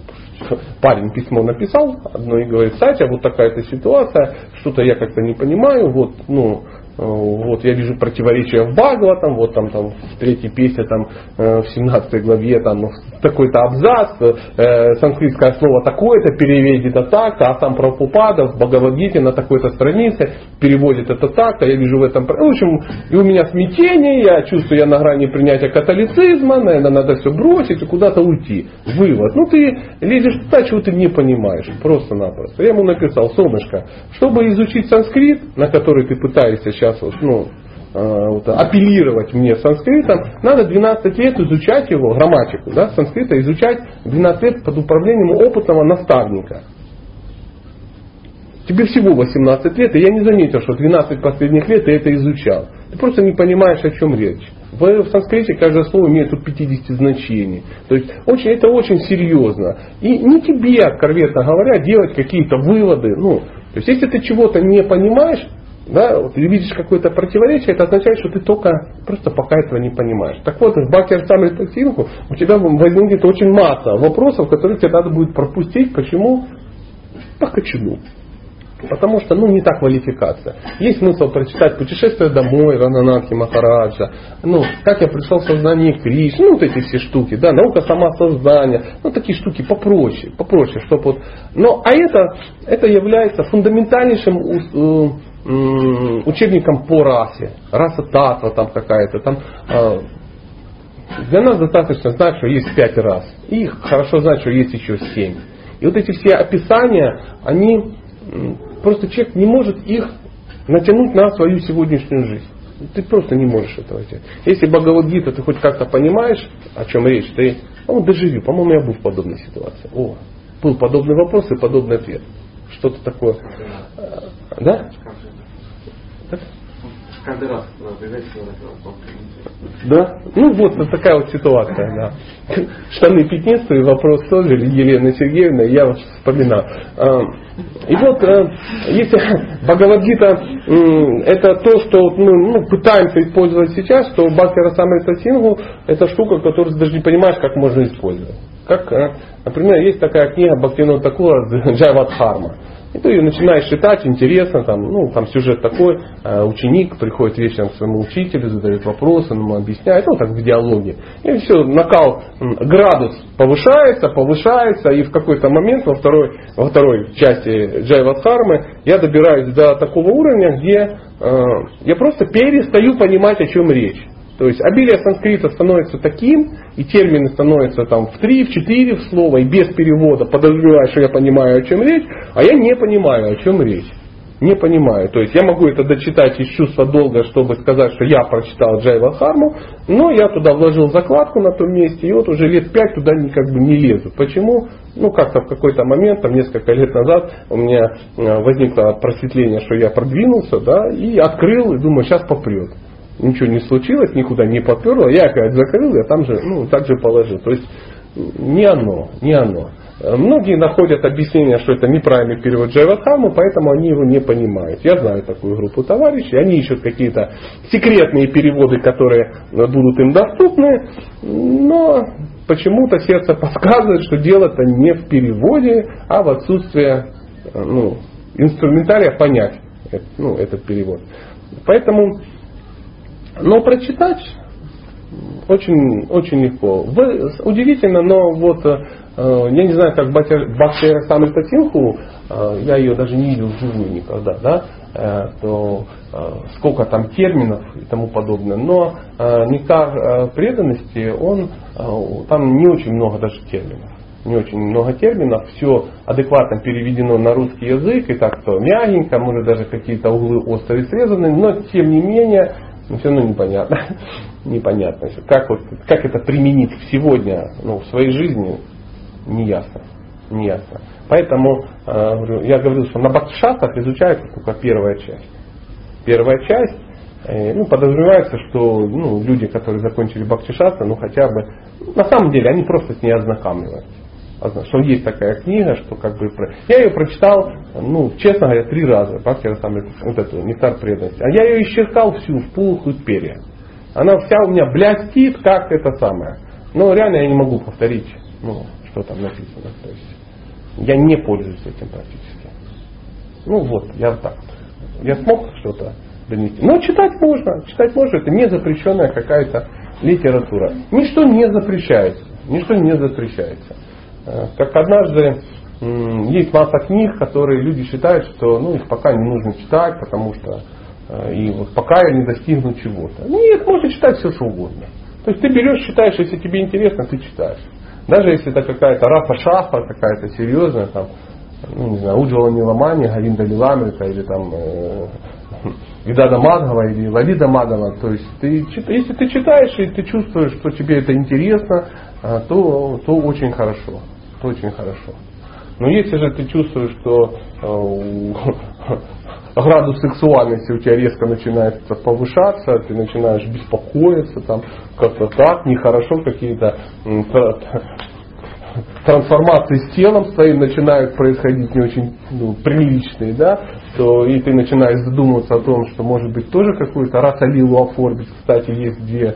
парень письмо написал, одно и говорит, Сатя, вот такая-то ситуация, что-то я как-то не понимаю, вот, ну, Э, вот я вижу противоречия в Багла, там, вот там, там в третьей песне, там, э, в 17 главе, там, ну, такой-то абзац, э, санскритское слово такое-то переведет это так-то, а там Прабхупада в Бхагавадгите на такой-то странице переводит это так-то, я вижу в этом, в общем, и у меня смятение, я чувствую, я на грани принятия католицизма, наверное, надо все бросить и куда-то уйти. Вывод. Ну ты лезешь туда, чего ты не понимаешь, просто-напросто. Я ему написал, солнышко, чтобы изучить санскрит, на который ты пытаешься сейчас ну, вот, апеллировать мне санскритом, надо 12 лет изучать его, грамматику, да, санскрита изучать 12 лет под управлением опытного наставника. Тебе всего 18 лет, и я не заметил, что 12 последних лет ты это изучал. Ты просто не понимаешь, о чем речь. В санскрите каждое слово имеет тут 50 значений. То есть очень, это очень серьезно. И не тебе, откровенно говоря, делать какие-то выводы. Ну, то есть если ты чего-то не понимаешь, да, вот, видишь какое-то противоречие, это означает, что ты только просто пока этого не понимаешь. Так вот, в Бакер самой Тактинку у тебя возникнет очень масса вопросов, которые тебе надо будет пропустить. Почему? По кочану. Потому что, ну, не та квалификация. Есть смысл прочитать «Путешествие домой» Рананатхи Махараджа, ну, «Как я пришел в сознание Кришны», ну, вот эти все штуки, да, «Наука самосоздания», ну, такие штуки попроще, попроще, чтобы вот... Но, а это, это является фундаментальнейшим учебником по расе. Раса татва там какая-то. Там, э, для нас достаточно знать, что есть пять рас. И хорошо знать, что есть еще семь. И вот эти все описания, они просто человек не может их натянуть на свою сегодняшнюю жизнь. Ты просто не можешь этого сделать. Если Бхагавадгита ты хоть как-то понимаешь, о чем речь, ты, ну, доживи, по-моему, я был в подобной ситуации. О, был подобный вопрос и подобный ответ. Что-то такое. Да? Каждый раз Да? Ну вот, вот такая вот ситуация, да. Штаны пятнистые, вопрос тоже, Елена Сергеевна, я вас вспоминал. А, и вот, э, если Бхагавадгита это то, что мы ну, пытаемся использовать сейчас, то Бхактира Самрита Сингу это штука, которую ты даже не понимаешь, как можно использовать. Как, э, например, есть такая книга Бхактина Такура Джайвадхарма. И ты начинаешь читать, интересно, там, ну, там сюжет такой, э, ученик приходит вечером к своему учителю, задает вопросы, ему объясняет, ну, так в диалоге. И все, накал, градус повышается, повышается, и в какой-то момент во второй, во второй части Джайвадхармы я добираюсь до такого уровня, где э, я просто перестаю понимать, о чем речь. То есть обилие санскрита становится таким, и термины становятся там в три, в четыре в слово, и без перевода, подозревая, что я понимаю, о чем речь, а я не понимаю, о чем речь. Не понимаю. То есть я могу это дочитать из чувства долга, чтобы сказать, что я прочитал Джайва Харму, но я туда вложил закладку на том месте, и вот уже лет пять туда как бы не лезу. Почему? Ну, как-то в какой-то момент, там несколько лет назад, у меня э, возникло просветление, что я продвинулся, да, и открыл, и думаю, сейчас попрет ничего не случилось, никуда не поперло, я опять закрыл, я там же, ну, так же положил. То есть не оно, не оно. Многие находят объяснение, что это неправильный перевод Джайвадхамы, поэтому они его не понимают. Я знаю такую группу товарищей, они ищут какие-то секретные переводы, которые будут им доступны, но почему-то сердце подсказывает, что дело-то не в переводе, а в отсутствии ну, инструментария понять ну, этот перевод. Поэтому но прочитать очень, очень легко. Вы, удивительно, но вот э, я не знаю, как Бхактира Самрита Синху, э, я ее даже не видел вживую никогда, да, э, то сколько там терминов и тому подобное. Но нектар преданности, он, там не очень много даже терминов не очень много терминов, все адекватно переведено на русский язык, и так-то мягенько, может даже какие-то углы острые срезаны, но тем не менее но все равно непонятно. непонятно. Как, вот, как это применить сегодня ну, в своей жизни, не ясно. Не ясно. Поэтому э, я говорил, что на бхактишастах изучается только первая часть. Первая часть, э, ну, подразумевается, что ну, люди, которые закончили бхактишаста, ну хотя бы, на самом деле, они просто с ней ознакомливаются что есть такая книга, что как бы... Я ее прочитал, ну, честно говоря, три раза, Бхактира вот эту, Нектар преданности. А я ее исчеркал всю, в пух и перья. Она вся у меня блестит, как это самое. Но реально я не могу повторить, ну, что там написано. То есть, Я не пользуюсь этим практически. Ну вот, я так. Я смог что-то донести. Но читать можно. Читать можно. Это не запрещенная какая-то литература. Ничто не запрещается. Ничто не запрещается. Э, как однажды есть масса книг, которые люди считают, что ну, их пока не нужно читать, потому что э, и вот пока я не достигну чего-то. Нет, можно читать все, что угодно. То есть ты берешь, читаешь, если тебе интересно, ты читаешь. Даже если это какая-то Рафа Шафа, какая-то серьезная, там, ну, не знаю, Уджвала Ниламани, Галинда Лиламрика, или там э, Видада Мадгава или Лавида Мадова. То есть ты, если ты читаешь и ты чувствуешь, что тебе это интересно, э, то, то очень хорошо. То очень хорошо. Но если же ты чувствуешь, что э, градус сексуальности у тебя резко начинает повышаться, ты начинаешь беспокоиться, там как-то так, нехорошо, какие-то трансформации с телом своим начинают происходить не очень ну, приличные, да, то и ты начинаешь задумываться о том, что может быть тоже какую-то раз Алилу оформить. Кстати, есть две,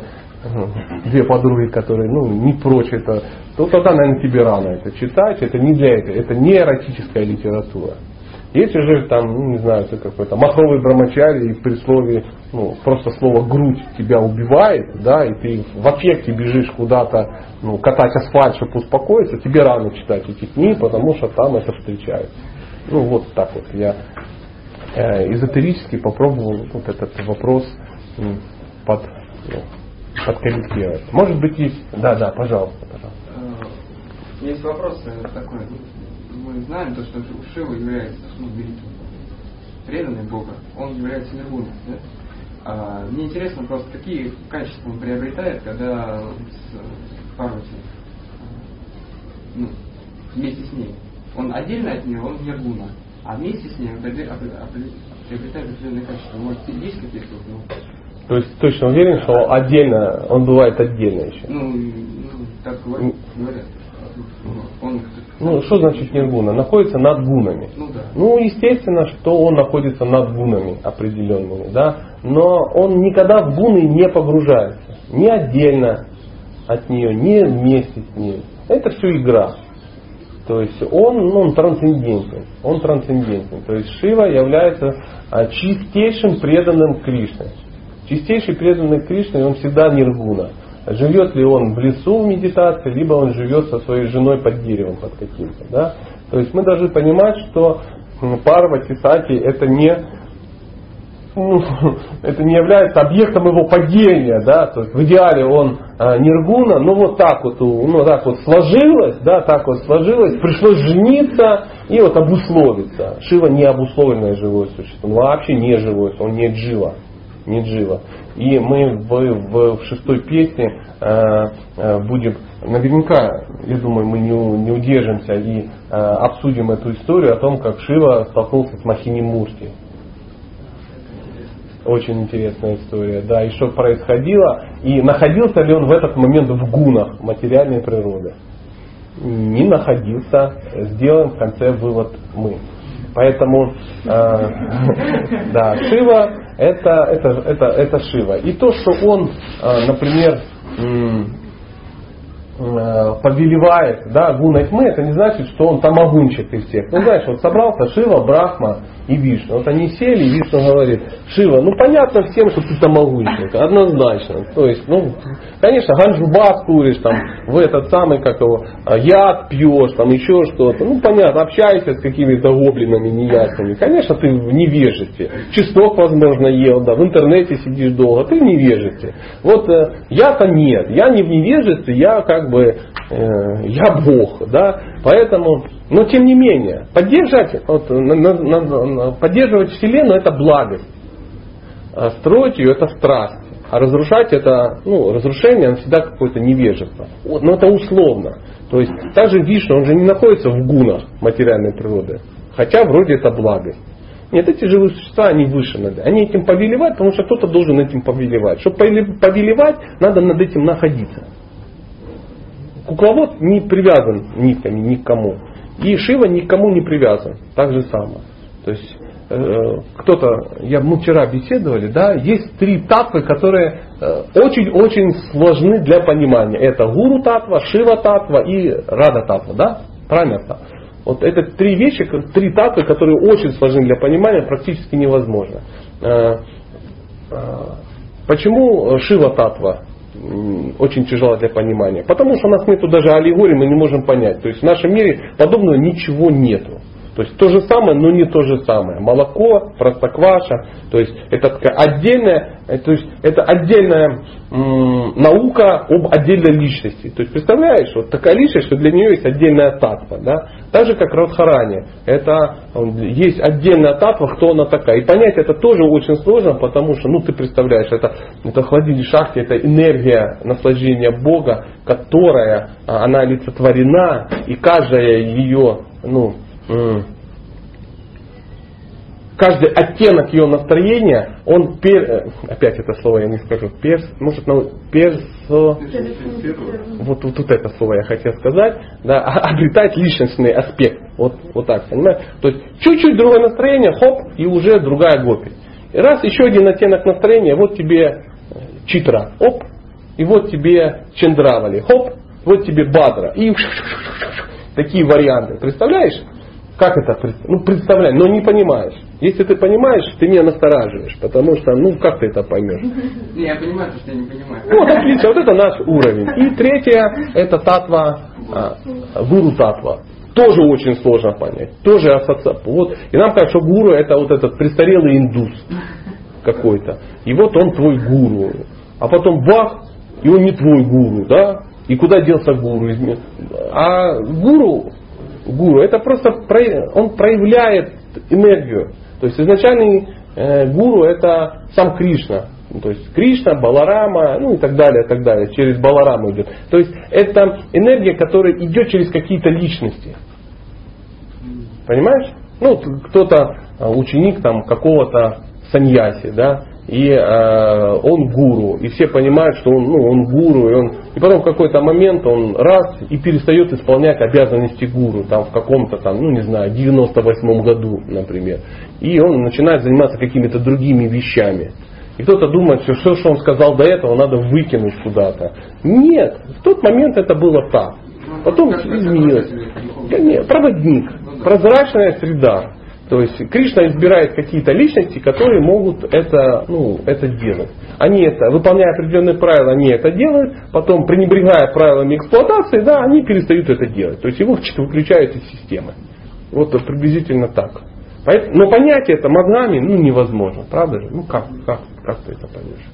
две подруги, которые ну, не прочь это, то тогда, наверное, тебе рано это читать. Это не для этого, это не эротическая литература. Если же там, ну, не знаю, ты какой-то махровый брамачари и при слове, ну, просто слово грудь тебя убивает, да, и ты в аффекте бежишь куда-то, ну, катать асфальт, чтобы успокоиться, тебе рано читать эти книги, потому что там это встречается. Ну, вот так вот я э, эзотерически попробовал вот этот вопрос ну, под, ну, подкорректировать. Может быть, есть... Да, да, пожалуйста, пожалуйста. Э, есть вопрос такой мы знаем, то, что Шива является ну, великим преданным Бога, он является ниргуной. Да? А, мне интересно просто, какие качества он приобретает, когда с Парвати ну, вместе с ней. Он отдельно от нее, он ниргуна, а вместе с ней он приобретает определенные качества. Может, есть какие-то ну, то есть точно уверен, что отдельно, он бывает отдельно еще. Ну, ну так говорят. Он ну, что значит ниргуна? Находится над гунами. Ну, да. ну, естественно, что он находится над гунами определенными, да, но он никогда в гуны не погружается. Ни отдельно от нее, ни вместе с ней. Это все игра. То есть он, ну, он трансцендентен. Он трансцендентен. То есть Шива является а, чистейшим преданным Кришне. Чистейший преданный Кришне, он всегда ниргуна живет ли он в лесу в медитации, либо он живет со своей женой под деревом под каким-то. Да? То есть мы должны понимать, что Парвати Сати это не ну, это не является объектом его падения, да, то есть в идеале он а, ниргуна, но вот так вот, ну так вот сложилось, да, так вот сложилось, пришлось жениться и вот обусловиться. Шива не обусловленное живое существо, он вообще не живое, он не джива, не джива. И мы в, в, в шестой песне э, э, будем, наверняка, я думаю, мы не, не удержимся и э, обсудим эту историю о том, как Шива столкнулся с Махини Мурти. Очень интересная история, да, и что происходило, и находился ли он в этот момент в гунах материальной природы. Не находился, сделаем в конце вывод мы. Поэтому, э, да, Шива это, это, это, это Шива. И то, что он, э, например, Э, повелевает да, гуной тьмы, это не значит, что он тамагунчик из всех. Ну, знаешь, вот собрался Шива, Брахма и Вишну. Вот они сели, и Вишну говорит, Шива, ну понятно всем, что ты тамагунчик, однозначно. То есть, ну, конечно, ганджубас куришь, там, в этот самый, как его, а, яд пьешь, там, еще что-то. Ну, понятно, общаешься с какими-то гоблинами неясными. Конечно, ты в невежестве. Чеснок, возможно, ел, да, в интернете сидишь долго, ты в невежестве. Вот э, я-то нет, я не в невежестве, я как бы э, я Бог, да, поэтому, но тем не менее, поддержать, вот, на, на, на, поддерживать Вселенную это благость, а строить ее это страсть, а разрушать это, ну, разрушение, оно всегда какое-то невежество, но это условно, то есть также Вишну, он же не находится в гунах материальной природы, хотя вроде это благость. Нет, эти живые существа, они выше надо. Они этим повелевают, потому что кто-то должен этим повелевать. Чтобы повелевать, надо над этим находиться. Кукловод не привязан нитками никому. И Шива никому не привязан. Так же самое. То есть э, кто-то, я, мы вчера беседовали, да, есть три татвы, которые очень-очень э, сложны для понимания. Это гуру татва, Шива татва и Рада татва, да? Правильно? Вот это три вещи, три татвы, которые очень сложны для понимания, практически невозможно. Э, почему Шива татва очень тяжела для понимания? Потому что у нас нету даже аллегории, мы не можем понять. То есть в нашем мире подобного ничего нету. То есть то же самое, но не то же самое. Молоко, простокваша, то есть это такая отдельная, э, то есть это отдельная м, наука об отдельной личности. То есть представляешь, вот такая личность, что для нее есть отдельная татва. Да? Так же как Радхарани. Это есть отдельная татва, кто она такая. И понять это тоже очень сложно, потому что, ну ты представляешь, это, это хладили шахте, это энергия наслаждения Бога, которая, а, она олицетворена, и каждая ее, ну, каждый оттенок ее настроения, он пер, э, опять это слово я не скажу, перс, может, ну, персо, вот, вот, вот это слово я хотел сказать, да, а, обретать личностный аспект, вот, вот так, понимаешь? То есть чуть-чуть другое настроение, хоп, и уже другая гопи. И раз еще один оттенок настроения, вот тебе э, читра, оп, и вот тебе чендравали, хоп, вот тебе бадра, и такие варианты, представляешь? Как это представлять? Ну, представляй, но не понимаешь. Если ты понимаешь, ты меня настораживаешь, потому что, ну, как ты это поймешь? Не, я понимаю, что я не понимаю. Вот, отлично, вот это наш уровень. И третье, это татва, а, гуру татва. Тоже очень сложно понять. Тоже ассоциация. Вот. И нам кажется, что гуру это вот этот престарелый индус какой-то. И вот он твой гуру. А потом бах, и он не твой гуру, да? И куда делся гуру? А гуру гуру, это просто он проявляет энергию. То есть изначальный э, гуру это сам Кришна. То есть Кришна, Баларама, ну и так далее, так далее. Через Балараму идет. То есть это энергия, которая идет через какие-то личности. Понимаешь? Ну, кто-то э, ученик там какого-то саньяси, да, и э, он гуру, и все понимают, что он, ну, он гуру, и, он, и потом в какой-то момент он раз и перестает исполнять обязанности гуру, там в каком-то там, ну не знаю, 98 году, например, и он начинает заниматься какими-то другими вещами. И кто-то думает, что все, что он сказал до этого, надо выкинуть куда-то. Нет, в тот момент это было так. Потом все изменилось. Проводник, прозрачная среда. То есть Кришна избирает какие-то личности, которые могут это, ну, это делать. Они это, выполняя определенные правила, они это делают, потом пренебрегая правилами эксплуатации, да, они перестают это делать. То есть его выключают из системы. Вот приблизительно так. Но понять это мозгами ну, невозможно, правда же? Ну как, как, как ты это поймешь?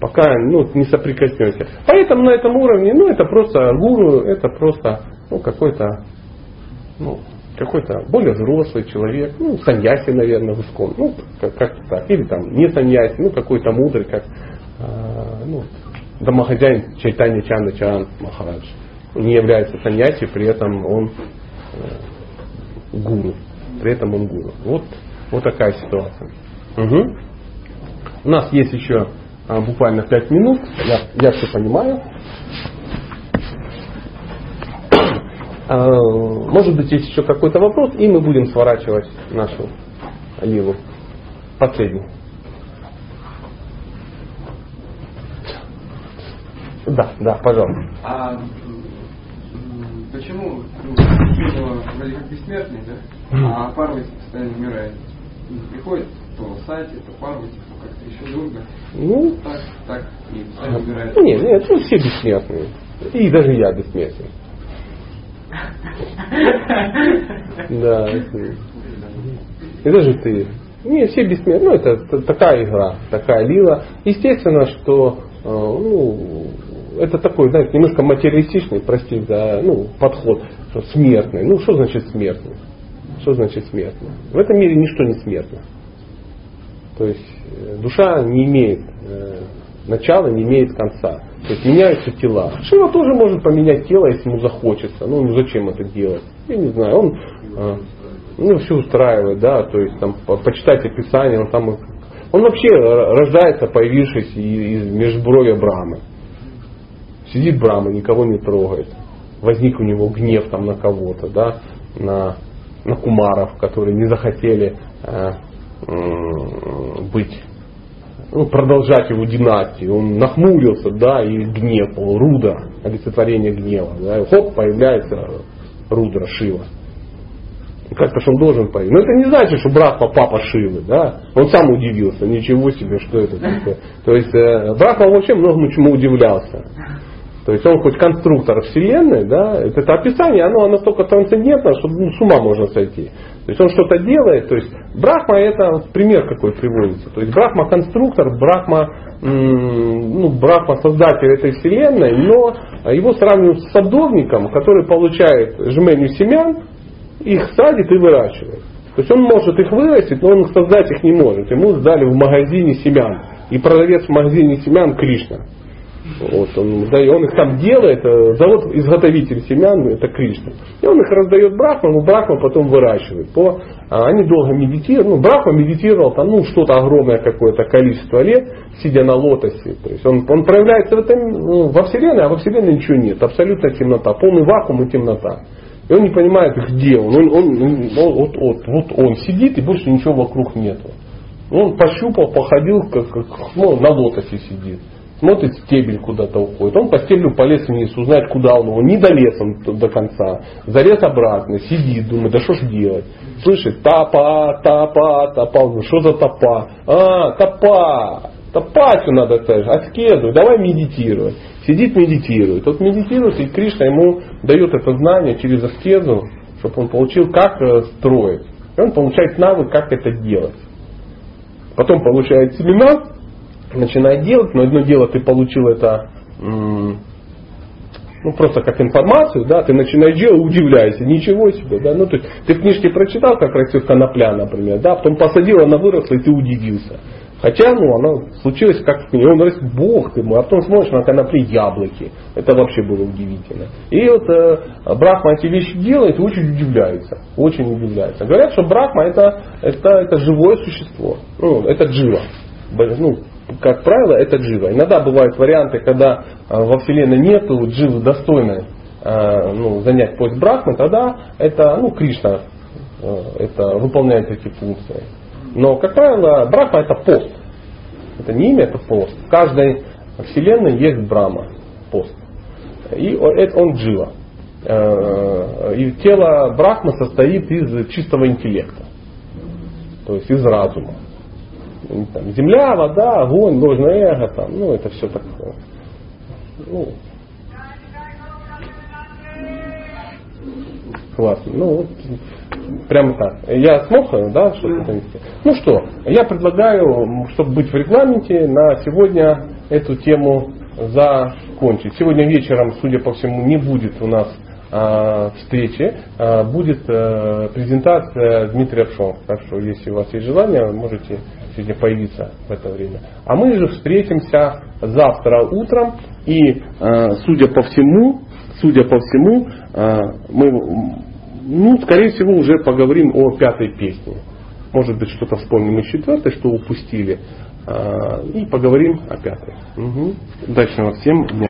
Пока ну, не соприкоснешься. Поэтому на этом уровне, ну это просто гуру, это просто ну, какой-то ну, какой-то более взрослый человек, ну, саньяси, наверное, в искон, ну, как- как-то так, или там не саньяси, ну, какой-то мудрый, как э, ну, домохозяин Чайтани Чанда Чан Махарадж. Не является саньяси, при этом он э, гуру. При этом он гуру. Вот, вот такая ситуация. Угу. У нас есть еще а, буквально 5 минут. Я, я все понимаю. А, может быть, есть еще какой-то вопрос, и мы будем сворачивать нашу лилу. Последний. Да, да, пожалуйста. А почему ну, вроде как бессмертный, да? А Парвати постоянно умирает. Приходит то Сати, то Парвати, то как-то еще Дурга. Ну, так, так, и постоянно умирает. Нет, нет, ну все бессмертные. И даже я бессмертный. Да. И даже ты. Не, все бессмертные. Ну, это такая игра, такая лила. Естественно, что э, ну, это такой, знаете, немножко материалистичный, прости за ну, подход, что смертный. Ну, что значит смертный? Что значит смертный? В этом мире ничто не смертно. То есть э, душа не имеет э, начала, не имеет конца. То есть меняются тела. Шива тоже может поменять тело, если ему захочется. Ну, ну зачем это делать? Я не знаю. Он э, ну, все устраивает, да, то есть там по почитать описание, он там он вообще рождается, появившись из межбровья Брамы. Сидит Брама, никого не трогает. Возник у него гнев там на кого-то, да, на, на кумаров, которые не захотели э, э, быть продолжать его династию. Он нахмурился, да, и гнев, Руда, олицетворение гнева. Да, и хоп, появляется Рудра, Шива. Как-то он должен поверить. Но это не значит, что Брахма папа Шивы, да? Он сам удивился, ничего себе, что это такое. То есть э, Брахма вообще многому чему удивлялся. То есть он хоть конструктор Вселенной, да, это, описание, оно настолько трансцендентно, что ну, с ума можно сойти. То есть он что-то делает, то есть Брахма это пример какой приводится. То есть Брахма конструктор, Брахма, ну, Брахма создатель этой Вселенной, но его сравнивают с садовником, который получает жменю семян, их садит и выращивает. То есть он может их вырастить, но он создать их не может. Ему сдали в магазине семян. И продавец в магазине семян Кришна. Вот он, да, и он их там делает, э, завод изготовитель семян, это Кришна. И он их раздает Брахману, Брахма потом выращивает. По, а они долго медитируют, ну, Брахма медитировал там, ну, что-то огромное какое-то количество лет, сидя на лотосе. То есть он, он проявляется в этом, ну, во Вселенной, а во Вселенной ничего нет. Абсолютно темнота, полный вакуум и темнота. И он не понимает, где он. Он, он, он вот, вот, вот он сидит, и больше ничего вокруг нету. Он пощупал, походил, как, как ну, на лотосе сидит смотрит стебель куда-то уходит. Он по стеблю полез вниз, узнать, куда он его. Не долез он до конца. Залез обратно, сидит, думает, да что ж делать. Слышит, тапа, тапа, тапа. Говорит, что за тапа? А, тапа. Топатью надо сказать, аскезу, давай медитировать. Сидит, медитирует. Тот медитирует, и Кришна ему дает это знание через аскезу, чтобы он получил, как э, строить. И он получает навык, как это делать. Потом получает семена, начинает делать, но одно дело ты получил это ну, просто как информацию, да, ты начинаешь делать, удивляешься, ничего себе, да, ну, то есть ты в книжке прочитал, как растет конопля, например, да, потом посадил, она выросла, и ты удивился. Хотя, ну, она случилась как в книге, он говорит, бог ты мой, а потом смотришь на конопле яблоки. Это вообще было удивительно. И вот э, Брахма эти вещи делает очень удивляется. Очень удивляется. Говорят, что Брахма это, это, это живое существо. Ну, это джива. Ну, как правило, это джива. Иногда бывают варианты, когда а, во Вселенной нету дживы достойной а, ну, занять пост Брахмы, тогда это ну, Кришна а, это выполняет эти функции. Но, как правило, Брахма это пост. Это не имя, это пост. В каждой Вселенной есть Брахма, пост. И он джива. И тело Брахмы состоит из чистого интеллекта. То есть из разума там, земля, вода, огонь, ложное эго, там, ну это все такое. Ну, классно. Ну, вот, прямо так. Я смог, да, что-то донести? Ну что, я предлагаю, чтобы быть в регламенте, на сегодня эту тему закончить. Сегодня вечером, судя по всему, не будет у нас а, встречи а, будет а, презентация Дмитрия Пшонов. Так что, если у вас есть желание, можете сегодня появиться в это время. А мы же встретимся завтра утром и, судя по всему, судя по всему, мы, ну, скорее всего, уже поговорим о пятой песне. Может быть, что-то вспомним из четвертой, что упустили. И поговорим о пятой. Угу. Удачного всем дня.